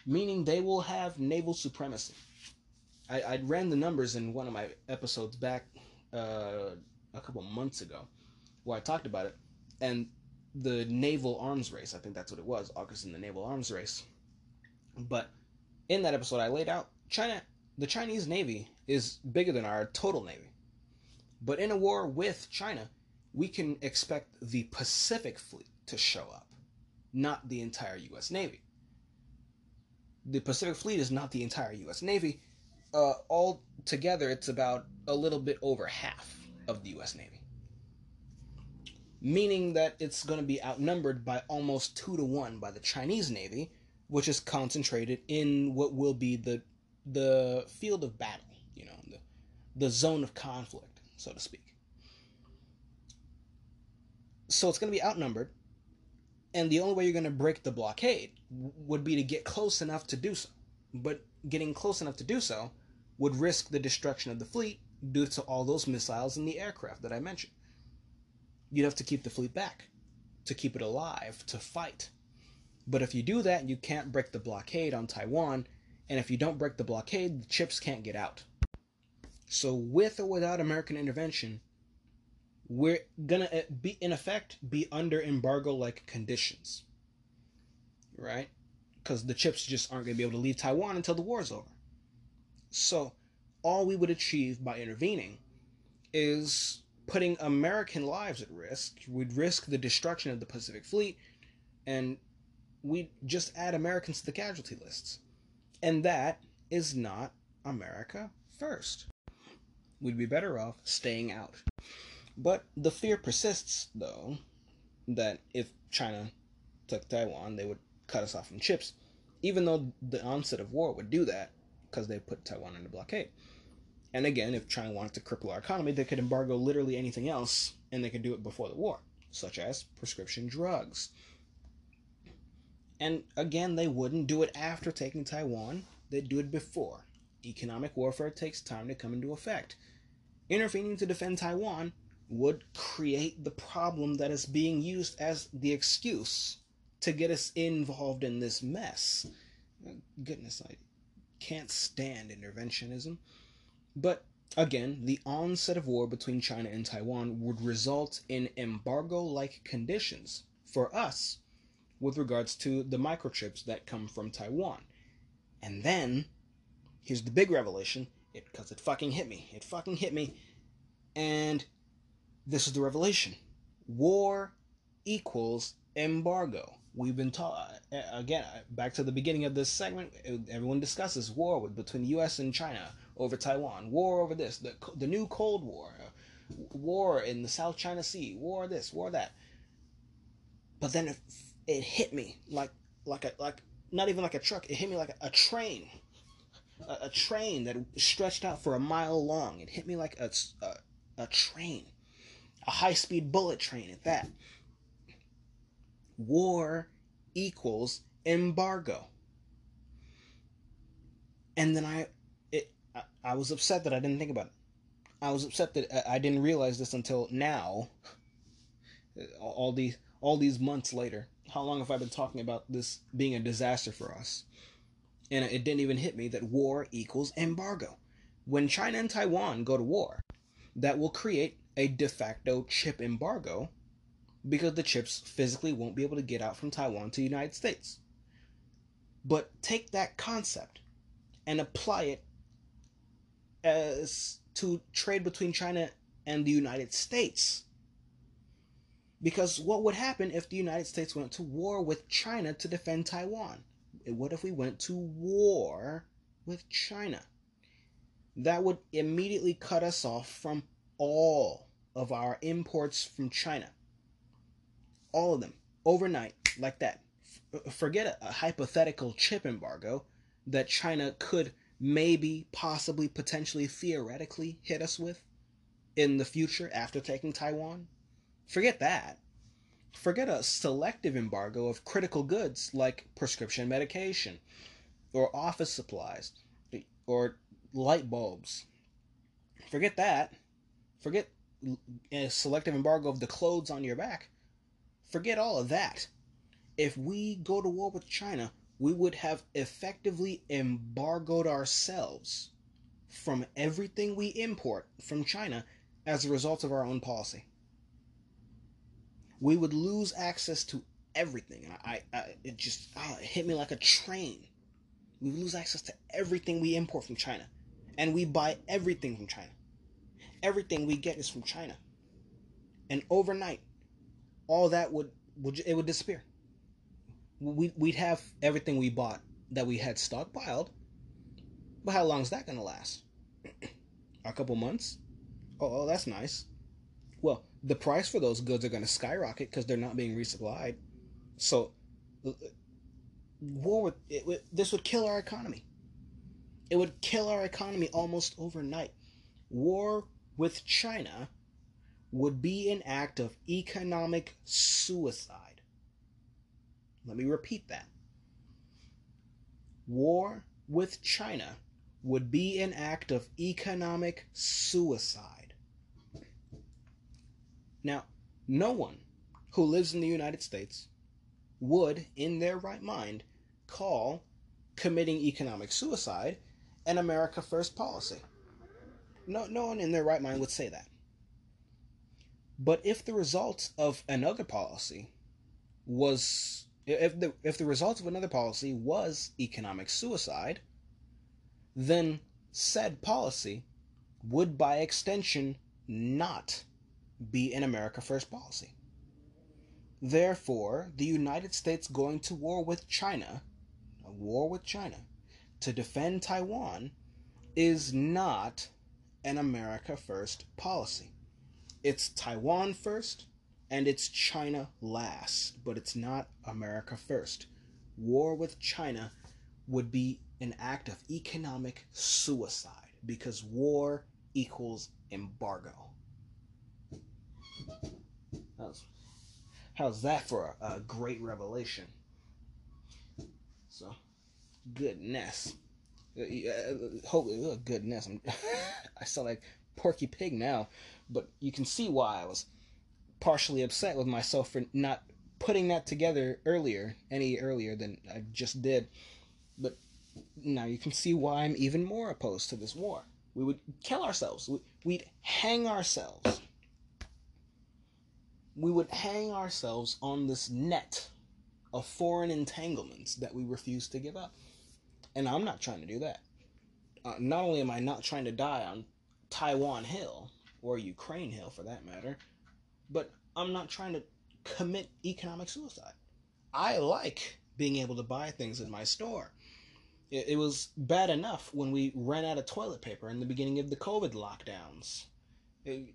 meaning they will have naval supremacy. I, I ran the numbers in one of my episodes back uh, a couple months ago where I talked about it, and the naval arms race, I think that's what it was, AUKUS in the naval arms race. But in that episode, I laid out China, the Chinese Navy is bigger than our total Navy. But in a war with China, we can expect the Pacific Fleet to show up, not the entire U.S. Navy. The Pacific Fleet is not the entire U.S. Navy. Uh, all together, it's about a little bit over half of the U.S. Navy. Meaning that it's going to be outnumbered by almost two to one by the Chinese Navy, which is concentrated in what will be the the field of battle, you know, the, the zone of conflict so to speak. So it's going to be outnumbered, and the only way you're going to break the blockade would be to get close enough to do so. But getting close enough to do so would risk the destruction of the fleet due to all those missiles and the aircraft that I mentioned. You'd have to keep the fleet back to keep it alive to fight. But if you do that, you can't break the blockade on Taiwan, and if you don't break the blockade, the chips can't get out. So, with or without American intervention, we're gonna uh, be, in effect, be under embargo like conditions. Right? Because the chips just aren't gonna be able to leave Taiwan until the war's over. So, all we would achieve by intervening is putting American lives at risk. We'd risk the destruction of the Pacific Fleet, and we'd just add Americans to the casualty lists. And that is not America first. We'd be better off staying out. But the fear persists, though, that if China took Taiwan, they would cut us off from chips, even though the onset of war would do that because they put Taiwan under blockade. And again, if China wanted to cripple our economy, they could embargo literally anything else, and they could do it before the war, such as prescription drugs. And again, they wouldn't do it after taking Taiwan, they'd do it before. Economic warfare takes time to come into effect. Intervening to defend Taiwan would create the problem that is being used as the excuse to get us involved in this mess. Goodness, I can't stand interventionism. But again, the onset of war between China and Taiwan would result in embargo like conditions for us with regards to the microchips that come from Taiwan. And then, here's the big revelation it because it fucking hit me. It fucking hit me. And this is the revelation. War equals embargo. We've been taught uh, again uh, back to the beginning of this segment. Uh, everyone discusses war with, between the U.S. and China over Taiwan, war over this, the, the new Cold War, uh, war in the South China Sea, war this, war that. But then it, it hit me like like a like not even like a truck. It hit me like a, a train, a, a, train that stretched out for a mile long. It hit me like a a, a train, a high speed bullet train at that. War equals embargo. And then I I, I was upset that I didn't think about it. I was upset that uh, I didn't realize this until now. Uh, all these all these months later. How long have I been talking about this being a disaster for us? And it didn't even hit me that war equals embargo. When China and Taiwan go to war, that will create a de facto chip embargo because the chips physically won't be able to get out from Taiwan to the United States. But take that concept and apply it as to trade between China and the United States. Because what would happen if the United States went to war with China to defend Taiwan? What if we went to war with China? That would immediately cut us off from all of our imports from China. All of them, overnight, like that. Forget a, a hypothetical chip embargo that China could maybe, possibly, potentially, theoretically hit us with in the future after taking Taiwan? Forget that. Forget a selective embargo of critical goods like prescription medication or office supplies or light bulbs. Forget that. Forget a selective embargo of the clothes on your back. Forget all of that. If we go to war with China, we would have effectively embargoed ourselves from everything we import from China as a result of our own policy. We would lose access to everything. I, I it just oh, it hit me like a train. We lose access to everything we import from China, and we buy everything from China. Everything we get is from China, and overnight, all that would would it would disappear we, we'd have everything we bought that we had stockpiled. But how long is that going to last? A couple months? Oh, oh, that's nice. Well, the price for those goods are going to skyrocket because they're not being resupplied. So, uh, war would, it, this would kill our economy. It would kill our economy almost overnight. War with China would be an act of economic suicide. Let me repeat that. War with China would be an act of economic suicide. Now, no one who lives in the United States would, in their right mind, call committing economic suicide an America First policy. No, no one in their right mind would say that. But if the result of another policy was if the if the result of another policy was economic suicide, then said policy would by extension not be an America First policy. Therefore, the United States going to war with China, a war with China, to defend Taiwan is not an America First policy. It's Taiwan first and it's China last, but it's not America first. War with China would be an act of economic suicide because war equals embargo. How's, how's that for a, a great revelation? So, goodness. Uh, uh, uh, goodness. I'm, I sound like Porky Pig now, but you can see why I was partially upset with myself for not putting that together earlier, any earlier than I just did. But now you can see why I'm even more opposed to this war. We would kill ourselves. We'd hang ourselves. We would hang ourselves on this net of foreign entanglements that we refuse to give up. And I'm not trying to do that. Uh, not only am I not trying to die on Taiwan Hill, or Ukraine Hill for that matter, but I'm not trying to commit economic suicide. I like being able to buy things in my store. It, it was bad enough when we ran out of toilet paper in the beginning of the COVID lockdowns. It,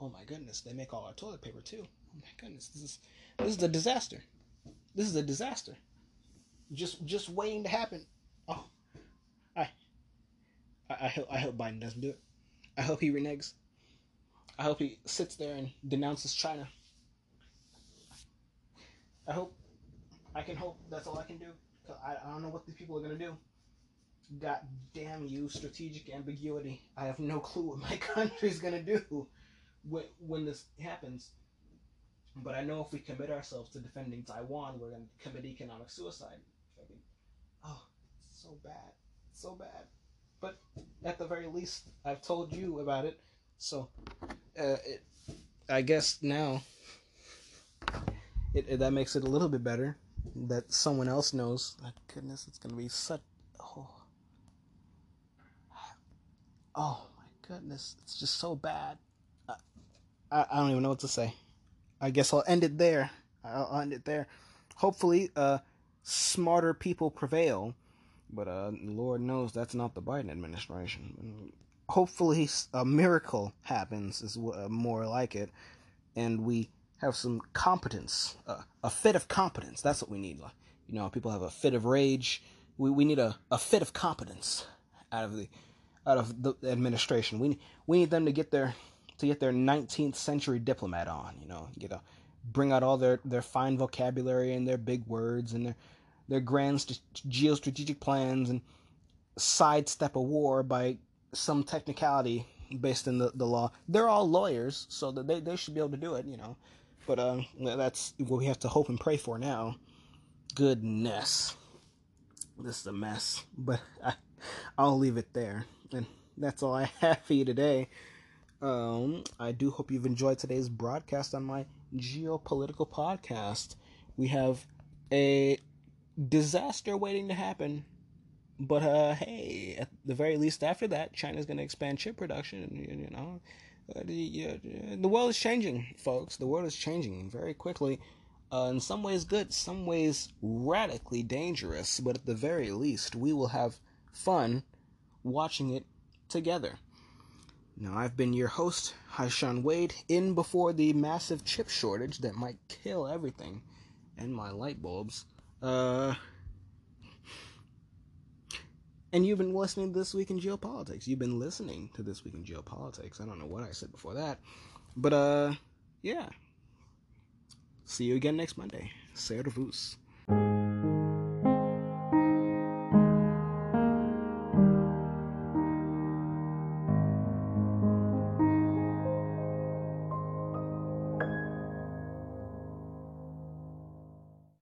oh my goodness, they make all our toilet paper too. Oh my goodness, this is this is a disaster. This is a disaster. Just just waiting to happen. Oh, I, I, I hope I hope Biden doesn't do it. I hope he reneges. I hope he sits there and denounces China. I hope. I can hope that's all I can do. Cause I, I don't know what these people are gonna do. God damn you, strategic ambiguity. I have no clue what my country's gonna do when, when this happens. But I know if we commit ourselves to defending Taiwan, we're gonna commit economic suicide. Oh, so bad. So bad. But at the very least, I've told you about it. So, uh, it, I guess now it, it, that makes it a little bit better that someone else knows. My goodness, it's gonna be such. Oh, oh my goodness, it's just so bad. I, I, I don't even know what to say. I guess I'll end it there. I'll end it there. Hopefully, uh, smarter people prevail but uh, Lord knows that's not the Biden administration. Hopefully, a miracle happens, is uh, more like it, and we have some competence, uh, a fit of competence. That's what we need. You know, people have a fit of rage. We, we need a, a fit of competence out of the out of the administration. We we need them to get their to get their 19th century diplomat on. You know, get a bring out all their their fine vocabulary and their big words and their their grand st- geostrategic plans and sidestep a war by some technicality based in the, the law. They're all lawyers, so that they, they should be able to do it, you know. But uh, that's what we have to hope and pray for now. Goodness. This is a mess. But I, I'll leave it there. And that's all I have for you today. Um, I do hope you've enjoyed today's broadcast on my geopolitical podcast. We have a disaster waiting to happen. But uh, hey, at the very least, after that, China's going to expand chip production. And, you know, uh, the, the world is changing, folks. The world is changing very quickly. Uh, in some ways good, some ways radically dangerous. But at the very least, we will have fun watching it together. Now, I've been your host, Haishan Wade, in before the massive chip shortage that might kill everything and my light bulbs. Uh, and you've been listening to This Week in Geopolitics. You've been listening to This Week in Geopolitics. I don't know what I said before that. But, uh, yeah. See you again next Monday. Servus.